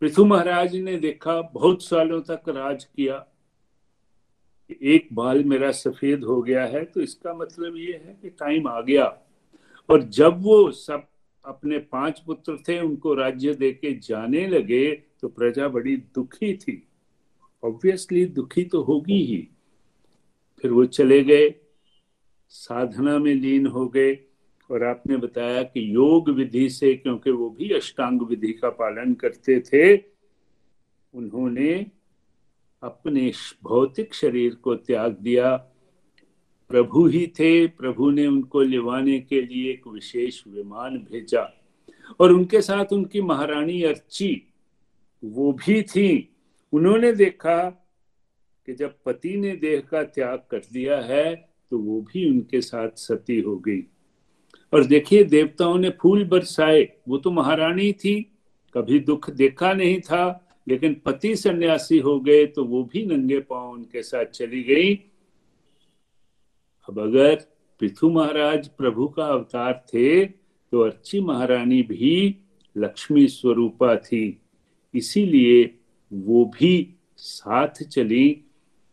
पृथु महाराज ने देखा, बहुत सालों तक राज किया। एक बाल मेरा सफ़ेद हो गया है तो इसका मतलब ये है कि टाइम आ गया। और जब वो सब अपने पाँच पुत्र थे, उनको राज्य देके जाने लगे तो प्रजा बड़ी दुखी थी। ऑब्वियसली दुखी तो होगी ही। फिर वो चले गए, साधना में लीन हो गए, और आपने बताया कि योग विधि से, क्योंकि वो भी अष्टांग विधि का पालन करते थे, उन्होंने अपने भौतिक शरीर को त्याग दिया प्रभु ही थे, प्रभु ने उनको लिवाने के लिए एक विशेष विमान भेजा। और उनके साथ उनकी महारानी अर्ची, वो भी थी। उन्होंने देखा कि जब पति ने देह का त्याग कर दिया है तो वो भी उनके साथ सती हो गई। और देखिए, देवताओं ने फूल बरसाए। वो तो महारानी थी, कभी दुख देखा नहीं था, लेकिन पति सन्यासी हो गए तो वो भी नंगे पाँव उनके साथ चली गई। अब अगर पृथु महाराज प्रभु का अवतार थे तो अर्ची महारानी भी लक्ष्मी स्वरूपा थी। इसीलिए वो भी साथ चली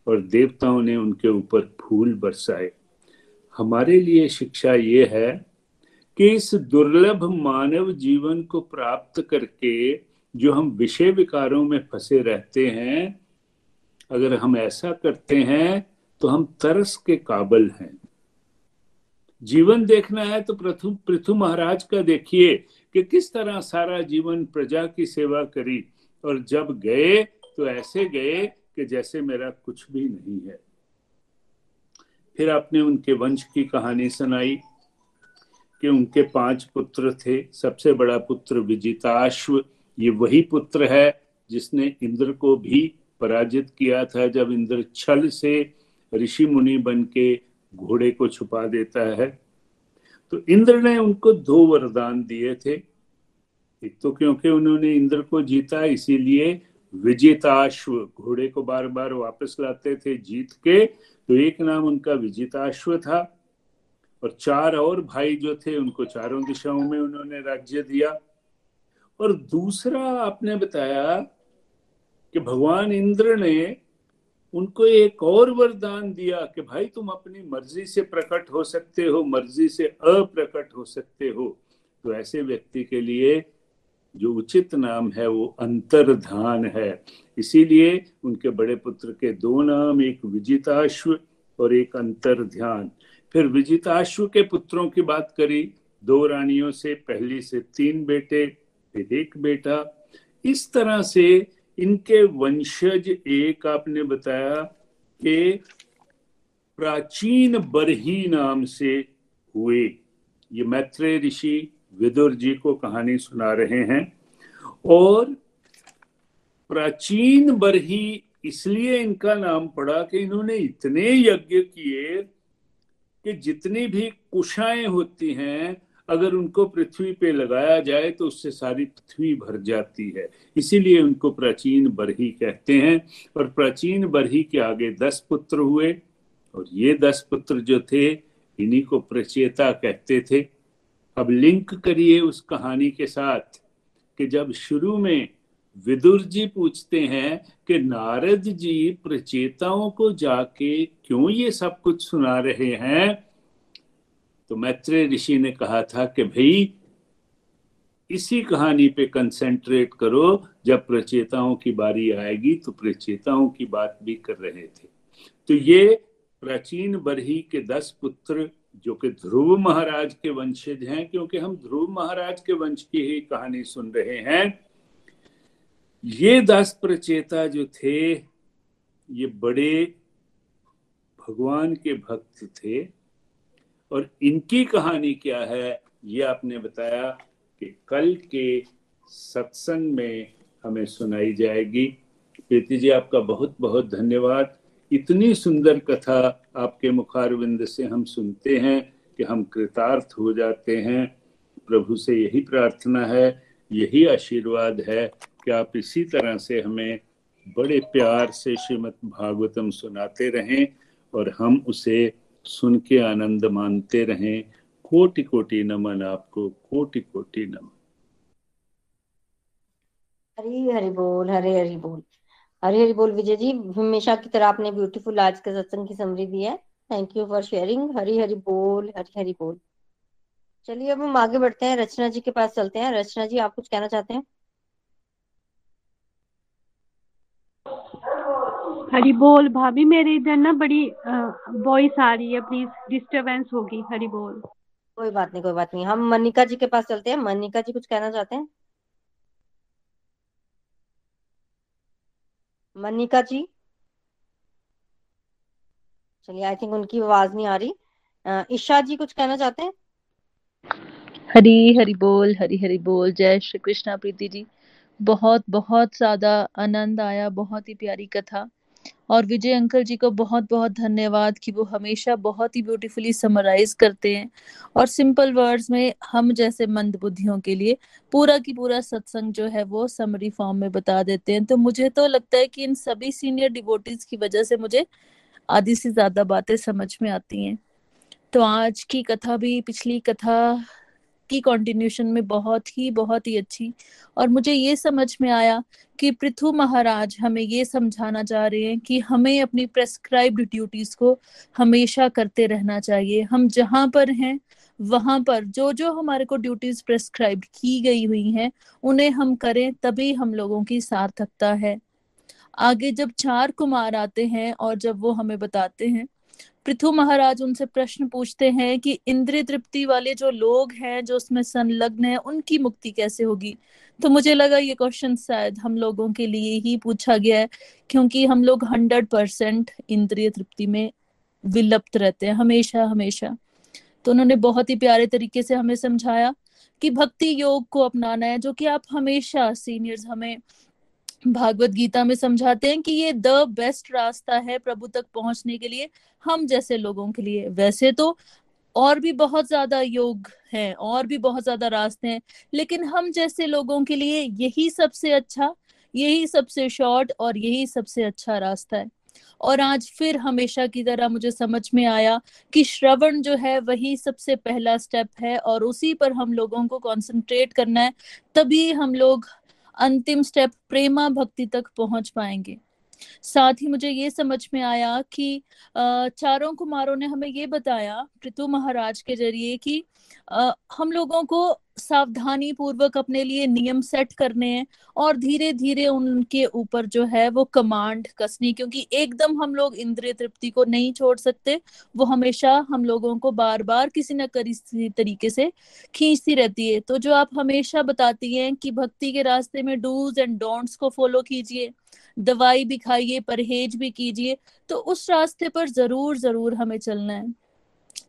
और देवताओं ने उनके ऊपर फूल बरसाए। हमारे लिए शिक्षा ये है कि इस दुर्लभ मानव जीवन को प्राप्त करके जो हम विषय विकारों में फंसे रहते हैं, अगर हम ऐसा करते हैं तो हम तरस के काबल हैं। जीवन देखना है तो प्रथु, पृथु महाराज का देखिए कि किस तरह सारा जीवन प्रजा की सेवा करी और जब गए तो ऐसे गए कि जैसे मेरा कुछ भी नहीं है। फिर आपने उनके वंश की कहानी सुनाई कि उनके पाँच पुत्र थे। सबसे बड़ा पुत्र विजिताश्व, ये वही पुत्र है जिसने इंद्र को भी पराजित किया था जब इंद्र छल से ऋषि मुनि बन के घोड़े को छुपा देता है। तो इंद्र ने उनको दो वरदान दिए थे। एक तो क्योंकि उन्होंने इंद्र को जीता, इसीलिए विजिताश्व घोड़े को बार बार वापस लाते थे जीत के तो एक नाम उनका विजिताश्व था। और चार और भाई जो थे, उनको चारों दिशाओं में उन्होंने राज्य दिया। और दूसरा आपने बताया कि भगवान इंद्र ने उनको एक और वरदान दिया कि भाई तुम अपनी मर्ज़ी से प्रकट हो सकते हो, मर्ज़ी से अप्रकट हो सकते हो। तो ऐसे व्यक्ति के लिए जो उचित नाम है, वो अंतर्धान है। इसीलिए उनके बड़े पुत्र के दो नाम, एक विजिताश्व और एक अंतर ध्यान फिर विजिताश्व के पुत्रों की बात करी। दो रानियों से, पहली से तीन बेटे, फिर एक बेटा। इस तरह से इनके वंशज एक आपने बताया कि प्राचीन बरही नाम से हुए। ये मैत्रेय ऋषि विदुर जी को कहानी सुना रहे हैं। और प्राचीन बरही इसलिए इनका नाम पड़ा कि इन्होंने इतने यज्ञ किए कि जितनी भी कुशाएँ होती हैं अगर उनको पृथ्वी पे लगाया जाए तो उससे सारी पृथ्वी भर जाती है। इसीलिए उनको प्राचीन बरही कहते हैं और प्राचीन बरही के आगे दस पुत्र हुए और ये दस पुत्र जो थे, इन्हीं को प्रचेता कहते थे। अब लिंक करिए उस कहानी के साथ कि जब शुरू में विदुर जी पूछते हैं कि नारद जी प्रचेताओं को जाके क्यों ये सब कुछ सुना रहे हैं तो मैत्रेय ऋषि ने कहा था कि भाई, इसी कहानी पे कंसेंट्रेट करो, जब प्रचेताओं की बारी आएगी तो प्रचेताओं की बात भी कर रहे थे। तो ये प्राचीन बरही के दस पुत्र, जो कि ध्रुव महाराज के वंशज हैं, क्योंकि हम ध्रुव महाराज के वंश की ही कहानी सुन रहे हैं, ये दस प्रचेता जो थे, ये बड़े भगवान के भक्त थे। और इनकी कहानी क्या है, ये आपने बताया कि कल के सत्संग में हमें सुनाई जाएगी। प्रीति जी, आपका बहुत बहुत धन्यवाद। इतनी सुंदर कथा आपके मुखारविंद से हम सुनते हैं कि हम कृतार्थ हो जाते हैं। प्रभु से यही प्रार्थना है, यही आशीर्वाद है कि आप इसी तरह से हमें बड़े प्यार से श्रीमद भागवतम सुनाते रहें और हम उसे सुन के आनंद मानते रहें। कोटि कोटि नमन आपको कोटि कोटि नमन। हरी, हरि बोल, हरे, हरि बोल। हरी, हरि बोल विजय जी, हमेशा की तरह आपने ब्यूटीफुल आज के सत्संग की समरी दी है। Thank you for sharing Hari, Hari बोल, हरी, हरि बोल। चलिए अब हम आगे बढ़ते हैं। रचना जी के पास चलते हैं। रचना जी, आप कुछ कहना चाहते हैं? हरी बोल भाभी मेरे इधर ना बड़ी वॉइस आ रही है प्लीज़ डिस्टरबेंस होगी हरी बोल। कोई बात नहीं कोई बात नहीं हम मनिका जी के पास चलते हैं। मनिका जी कुछ कहना चाहते हैं? मनिका जी? चलिए आई थिंक उनकी आवाज़ नहीं आ रही। ईशा जी कुछ कहना चाहते हैं? हरी हरी बोल हरी हरी बोल जय श्री कृष्णा प्रीति जी। बहुत बहुत ज़्यादा आनंद आया बहुत ही प्यारी कथा। और विजय अंकल जी को बहुत बहुत धन्यवाद कि वो हमेशा बहुत ही ब्यूटीफुली समराइज करते हैं। और सिंपल वर्ड्स में हम जैसे मंद बुद्धियों के लिए पूरा की पूरा सत्संग जो है वो समरी फॉर्म में बता देते हैं। तो मुझे तो लगता है कि इन सभी सीनियर डिवोटीज की वजह से मुझे आधी से ज़्यादा बातें समझ में आती हैं। तो आज की कथा भी, पिछली कथा की कंटिन्यूशन में बहुत ही बहुत ही अच्छी। और मुझे ये समझ में आया कि पृथु महाराज हमें ये समझाना चाह रहे हैं कि हमें अपनी प्रेस्क्राइब्ड ड्यूटीज़ को हमेशा करते रहना चाहिए। हम जहाँ पर हैं, वहाँ पर जो जो हमारे को ड्यूटीज़ प्रेस्क्राइब की गई हुई हैं, उन्हें हम करें, तभी हम लोगों की सार्थकता है। आगे जब चार कुमार आते हैं और जब वो हमें बताते हैं पृथु महाराज उनसे प्रश्न पूछते हैं कि इंद्रिय तृप्ति वाले जो लोग हैं, जो उसमें संलग्न है, उनकी मुक्ति कैसे होगी? तो मुझे लगा ये क्वेश्चन शायद हम लोगों के लिए ही पूछा गया है, क्योंकि हम लोग हंड्रेड परसेंट इंद्रिय तृप्ति में विलप्त रहते हैं, हमेशा हमेशा। तो उन्होंने बहुत ही प्यारे तरीके से हमें समझाया कि भक्ति योग को अपनाना है, जो कि आप हमेशा सीनियर्स हमें भागवत गीता में समझाते हैं कि ये द बेस्ट रास्ता है प्रभु तक पहुँचने के लिए, हम जैसे लोगों के लिए। वैसे तो और भी बहुत ज़्यादा योग हैं, और भी बहुत ज़्यादा रास्ते हैं, लेकिन हम जैसे लोगों के लिए यही सबसे अच्छा यही सबसे शॉर्ट और यही सबसे अच्छा रास्ता है। और आज फिर हमेशा की तरह मुझे समझ में आया कि श्रवण जो है वही सबसे पहला स्टेप है, और उसी पर हम लोगों को कंसंट्रेट करना है, तभी हम लोग अंतिम स्टेप प्रेमा भक्ति तक पहुँच पाएँगे। साथ ही मुझे ये समझ में आया कि चारों कुमारों ने हमें ये बताया पृथु महाराज के ज़रिए कि हम लोगों को सावधानी पूर्वक अपने लिए नियम सेट करने हैं और धीरे धीरे उनके ऊपर जो है वो कमांड कसनी, क्योंकि एकदम हम लोग इंद्रिय तृप्ति को नहीं छोड़ सकते। वो हमेशा हम लोगों को बार बार किसी न किसी तरीके से खींचती रहती है। तो जो आप हमेशा बताती हैं कि भक्ति के रास्ते में डूज एंड डोंट्स को फॉलो कीजिए, दवाई भी खाइए, परहेज भी कीजिए तो उस रास्ते पर ज़रूर ज़रूर हमें चलना है।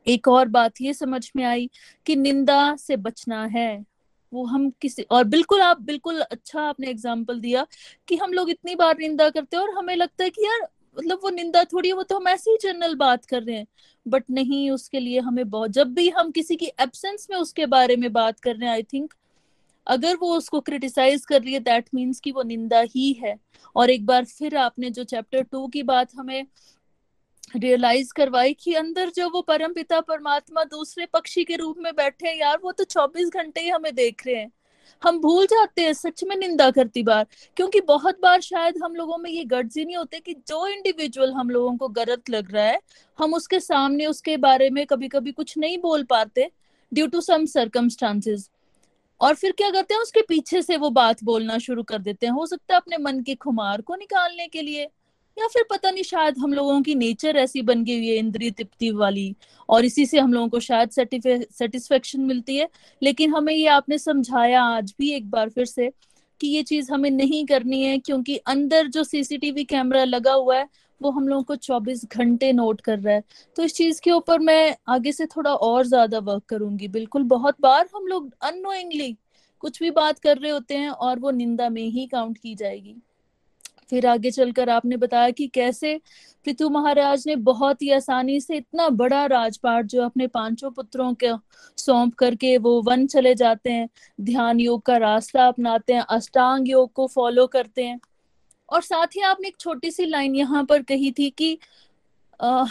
एक और बात ये समझ में आई कि निंदा से बचना है। वो हम किसी, और बिल्कुल आप, बिल्कुल अच्छा आपने एग्ज़ाम्पल दिया कि हम लोग इतनी बार निंदा करते हैं और हमें लगता है कि यार मतलब वो निंदा थोड़ी है, वो तो हम ऐसे ही जनरल बात कर रहे हैं। बट नहीं, उसके लिए हमें बहुत, जब भी हम किसी की एब्सेंस में उसके बारे में बात कर रहे हैं आई थिंक अगर वो उसको क्रिटिसाइज कर रही है दैट मीन्स कि वो निंदा ही है। और एक बार फिर आपने जो चैप्टर टू की बात हमें रियलाइज़ करवाई कि अंदर जो वो परम पिता, परमात्मा दूसरे पक्षी के रूप में बैठे हैं यार, वो तो 24 घंटे ही हमें देख रहे हैं। हम भूल जाते हैं, सच में निंदा करती बार। क्योंकि बहुत बार शायद हम लोगों में ये गट्स ही नहीं होते कि जो इंडिविजुअल हम लोगों को गलत लग रहा है, हम उसके सामने, उसके बारे में कभी कभी कुछ नहीं बोल पाते ड्यू टू सम सर्कमस्टांसेस और फिर क्या करते हैं, उसके पीछे से वो बात बोलना शुरू कर देते हैं। हो सकता है अपने मन के खुमार को निकालने के लिए। या फिर पता नहीं, शायद हम लोगों की नेचर ऐसी बन गई हुई है, इंद्रिय तृप्ति वाली, और इसी से हम लोगों को शायद सेटिस्फेक्शन मिलती है। लेकिन हमें ये आपने समझाया आज भी एक बार फिर से कि ये चीज़ हमें नहीं करनी है, क्योंकि अंदर जो सीसीटीवी कैमरा लगा हुआ है, वो हम लोगों को 24 घंटे नोट कर रहा है। तो इस चीज़ के ऊपर मैं आगे से थोड़ा और ज़्यादा वर्क करूँगी। बिल्कुल, बहुत बार हम लोग अनोइंगली कुछ भी बात कर रहे होते हैं और वो निंदा में ही काउंट की जाएगी। फिर आगे चलकर आपने बताया कि कैसे पृथु महाराज ने बहुत ही आसानी से इतना बड़ा राजपाट जो अपने पाँचों पुत्रों के सौंप करके वो वन चले जाते हैं ध्यान योग का रास्ता अपनाते हैं अष्टांग योग को फॉलो करते हैं। और साथ ही आपने एक छोटी सी लाइन यहाँ पर कही थी कि आ,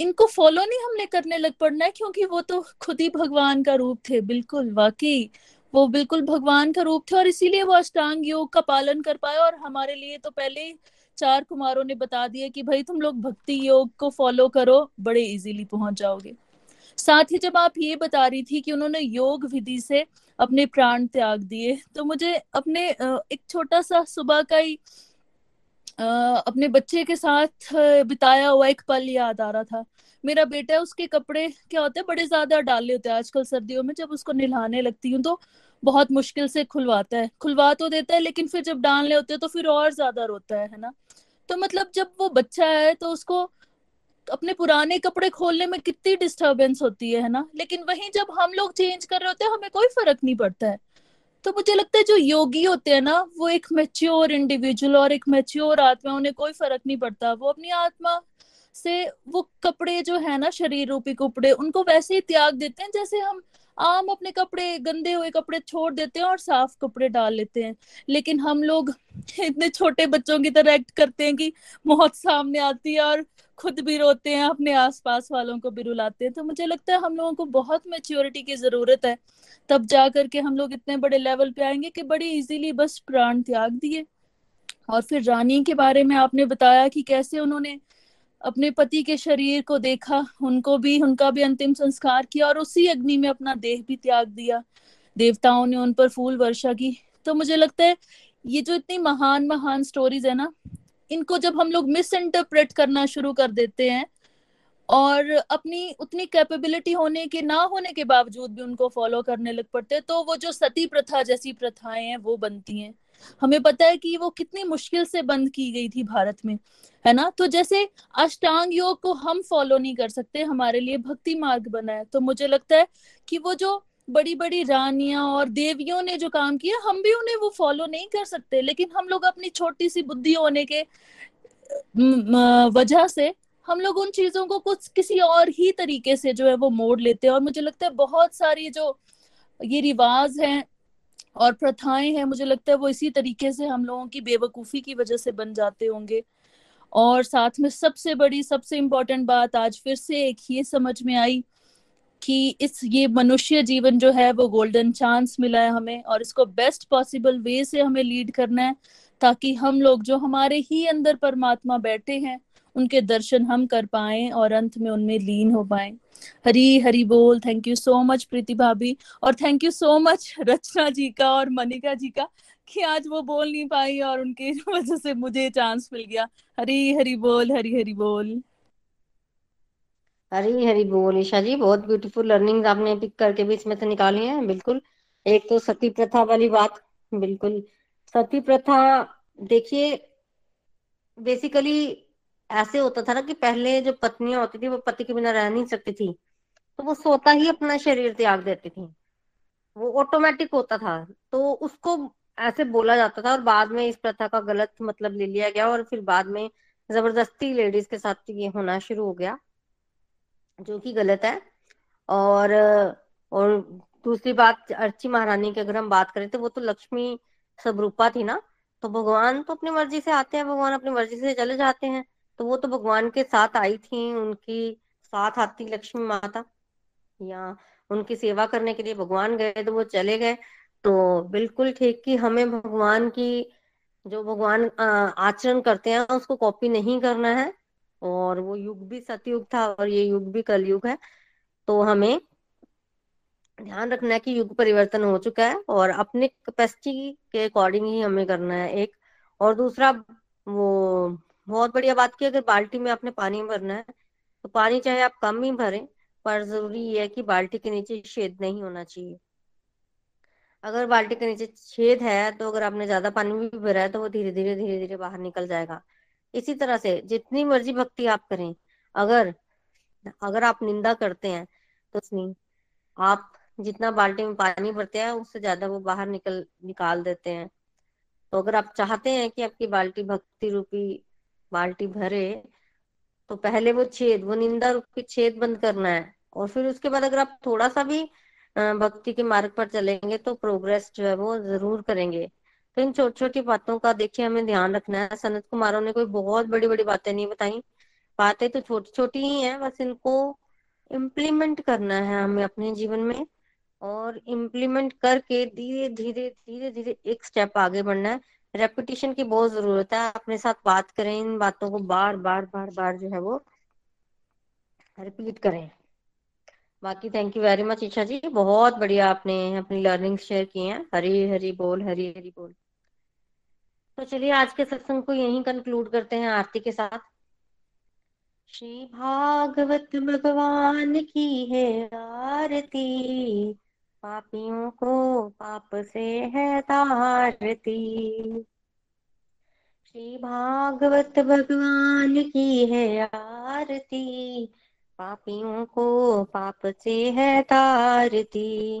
इनको फॉलो नहीं हमने करने लग पड़ना है क्योंकि वो तो खुद ही भगवान का रूप थे बिल्कुल वाकई। वो बिल्कुल भगवान का रूप थे और इसीलिए वो अष्टांग योग का पालन कर पाए और हमारे लिए तो पहले चार कुमारों ने बता दिया कि भाई तुम लोग भक्ति योग को फॉलो करो, बड़े इजीली पहुँच जाओगे। साथ ही जब आप ये बता रही थी कि उन्होंने योग विधि से अपने प्राण त्याग दिए तो मुझे अपने एक छोटा सा सुबह का ही अपने बच्चे के साथ बिताया हुआ एक पल याद आ रहा था। मेरा बेटा है, उसके कपड़े क्या होते हैं, बड़े ज़्यादा डाले होते हैं आजकल सर्दियों में, जब उसको नहलाने लगती हूँ तो बहुत मुश्किल से खुलवाता है। खुलवा तो देता है, लेकिन फिर जब डालने होते हैं तो फिर और ज़्यादा रोता है है ना? तो मतलब जब वो बच्चा है तो उसको अपने पुराने कपड़े खोलने में कितनी डिस्टरबेंस होती है ना? लेकिन वहीं जब हम लोग चेंज कर रहे होते हैं, हमें कोई फ़र्क नहीं पड़ता है। तो मुझे लगता है जो योगी होते हैं ना, वो एक मेच्योर इंडिविजुअल और एक मेच्योर आत्मा, उन्हें कोई फ़र्क नहीं पड़ता। वो अपनी आत्मा से वो कपड़े जो है ना, शरीर रूपी कपड़े, उनको वैसे ही त्याग देते हैं, जैसे हम आम अपने कपड़े, गंदे हुए कपड़े छोड़ देते हैं और साफ़ कपड़े डाल लेते हैं। लेकिन हम लोग इतने छोटे बच्चों की तरह एक्ट करते हैं कि मौत सामने आती है और खुद भी रोते हैं, अपने आसपास वालों को भी रुलाते हैं। तो मुझे लगता है हम लोगों को बहुत मेच्योरिटी की ज़रूरत है। तब जा करके हम लोग इतने बड़े लेवल पे आएँगे कि बड़ी इजीली बस प्राण त्याग दिए। और फिर रानी के बारे में आपने बताया कि कैसे उन्होंने अपने पति के शरीर को देखा, उनको भी, उनका भी अंतिम संस्कार किया और उसी अग्नि में अपना देह भी त्याग दिया। देवताओं ने उन पर फूल वर्षा की। तो मुझे लगता है ये जो इतनी महान महान स्टोरीज है ना इनको जब हम लोग मिस इंटरप्रेट करना शुरू कर देते हैं और अपनी उतनी कैपेबिलिटी होने के, ना होने के बावजूद भी उनको फॉलो करने लग पड़ते हैं तो वो जो सती प्रथा जैसी प्रथाएँ हैं, वो बनती हैं। हमें पता है कि वो कितनी मुश्किल से बंद की गई थी भारत में, है ना? तो जैसे अष्टांग योग को हम फॉलो नहीं कर सकते, हमारे लिए भक्ति मार्ग बना है तो मुझे लगता है कि वो जो बड़ी बड़ी रानियाँ और देवियों ने जो काम किया, हम भी उन्हें वो फॉलो नहीं कर सकते। लेकिन हम लोग अपनी छोटी सी बुद्धि होने के वजह से हम लोग उन चीज़ों को कुछ, किसी और ही तरीके से जो है वो मोड़ लेते हैं। और मुझे लगता है बहुत सारी जो ये रिवाज हैं और प्रथाएँ हैं, मुझे लगता है वो इसी तरीके से हम लोगों की बेवकूफ़ी की वजह से बन जाते होंगे। और साथ में सबसे बड़ी, सबसे इम्पोर्टेंट बात आज फिर से एक ये समझ में आई कि इस ये मनुष्य जीवन जो है, वो गोल्डन चांस मिला है हमें और इसको बेस्ट पॉसिबल वे से हमें लीड करना है, ताकि हम लोग जो हमारे ही अंदर परमात्मा बैठे हैं, उनके दर्शन हम कर पाए और अंत में उनमें लीन हो पाए। हरी हरी बोल। Thank you so much Preeti भाभी। और thank you so much Rachna ji का और मनिका जी का, कि आज वो बोल नहीं पाई और उनकी वजह से मुझे चांस मिल गया। हरी हरी बोल, हरी हरी बोल। हरी हरी बोल ईशा जी, बहुत ब्यूटीफुल लर्निंग आपने पिक करके भी इसमें से निकाली है, बिल्कुल। एक तो सती प्रथा वाली बात, बिल्कुल। सती प्रथा, देखिए बेसिकली ऐसे होता था ना कि पहले जो पत्नियाँ होती थी, वो पति के बिना रह नहीं सकती थी तो वो सोता ही अपना शरीर त्याग देती थी। वो ऑटोमेटिक होता था तो उसको ऐसे बोला जाता था और बाद में इस प्रथा का गलत मतलब ले लिया गया और फिर बाद में ज़बरदस्ती लेडीज़ के साथ ये होना शुरू हो गया। जो कि गलत है। और और दूसरी बात, अर्ची महारानी की अगर हम बात करें तो वो तो लक्ष्मी स्वरूपा थी ना? तो भगवान तो अपनी मर्ज़ी से आते हैं, भगवान अपनी मर्ज़ी से चले जाते हैं। तो वो तो भगवान के साथ आई थी, उनकी साथ आती लक्ष्मी माता। या उनकी सेवा करने के लिए भगवान गए तो वो चले गए। तो बिल्कुल ठीक कि हमें भगवान की जो भगवान आचरण करते हैं, उसको कॉपी नहीं करना है। और वो युग भी सतयुग था और ये युग भी कलयुग है। तो हमें ध्यान रखना है कि युग परिवर्तन हो चुका है और अपने कैपेसिटी के अकॉर्डिंग ही हमें करना है एक। और दूसरा, वो बहुत बढ़िया बात की, अगर बाल्टी में आपने पानी भरना है तो पानी चाहे आप कम ही भरें, पर ज़रूरी ये है कि बाल्टी के नीचे छेद नहीं होना चाहिए। अगर बाल्टी के नीचे छेद है तो अगर आपने ज़्यादा पानी भी भरा है तो वो धीरे धीरे धीरे धीरे बाहर निकल जाएगा। इसी तरह से जितनी मर्ज़ी भक्ति आप करें, अगर अगर आप निंदा करते हैं तो आप जितना बाल्टी में पानी भरते हैं, उससे ज़्यादा वो बाहर निकल, निकाल देते हैं। तो अगर आप चाहते हैं कि आपकी बाल्टी भक्ति रूपी बाल्टी भरे तो पहले वो छेद, वो निंदा रूपी छेद बंद करना है। और फिर उसके बाद अगर आप थोड़ा सा भी भक्ति के मार्ग पर चलेंगे तो प्रोग्रेस जो है वो ज़रूर करेंगे। तो इन छोटी छोटी बातों का देखिए हमें ध्यान रखना है। सनत कुमारों ने कोई बहुत बड़ी बड़ी बातें नहीं बताई। बातें तो छोटी छोटी ही हैं, बस इनको इम्प्लीमेंट करना है हमें अपने जीवन में और इम्प्लीमेंट करके धीरे धीरे धीरे धीरे एक स्टेप आगे बढ़ना है। रेपिटेशन की बहुत ज़रूरत है। अपने साथ बात करें, इन बातों को बार बार बार बार जो है वो रिपीट करें। बाकी thank you very much Isha ji. बहुत बढ़िया आपने अपनी लर्निंग शेयर की हैं। हरी हरी बोल, हरी हरी बोल। तो चलिए आज के सत्संग को यहीं कंक्लूड करते हैं आरती के साथ। श्री भागवत भगवान की है आरती, पापियों को पाप से है तारती। श्री भागवत भगवान की है आरती, पापियों को पाप से है तारती।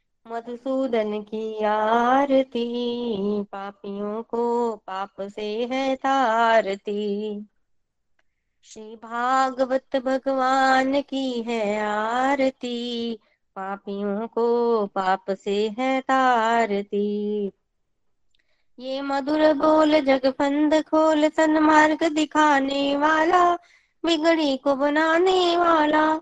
मधुसूदन की आरती, पापियों को पाप से है तारती। श्री भागवत भगवान की है आरती, पापियों को पाप से है तारती। ये मधुर बोल जगफंद खोल सन्मार्ग दिखाने वाला, बिगड़ी को बनाने वाला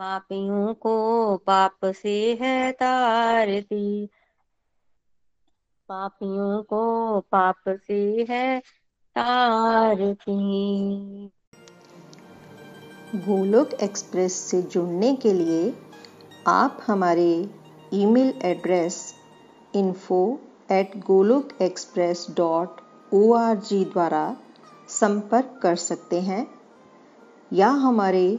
पापियों को पाप से है तारती। पापियों को पाप से है तारती। गोलोक एक्सप्रेस से जुड़ने के लिए आप हमारे email address info at Golok express dot O द्वारा संपर्क कर सकते हैं या हमारे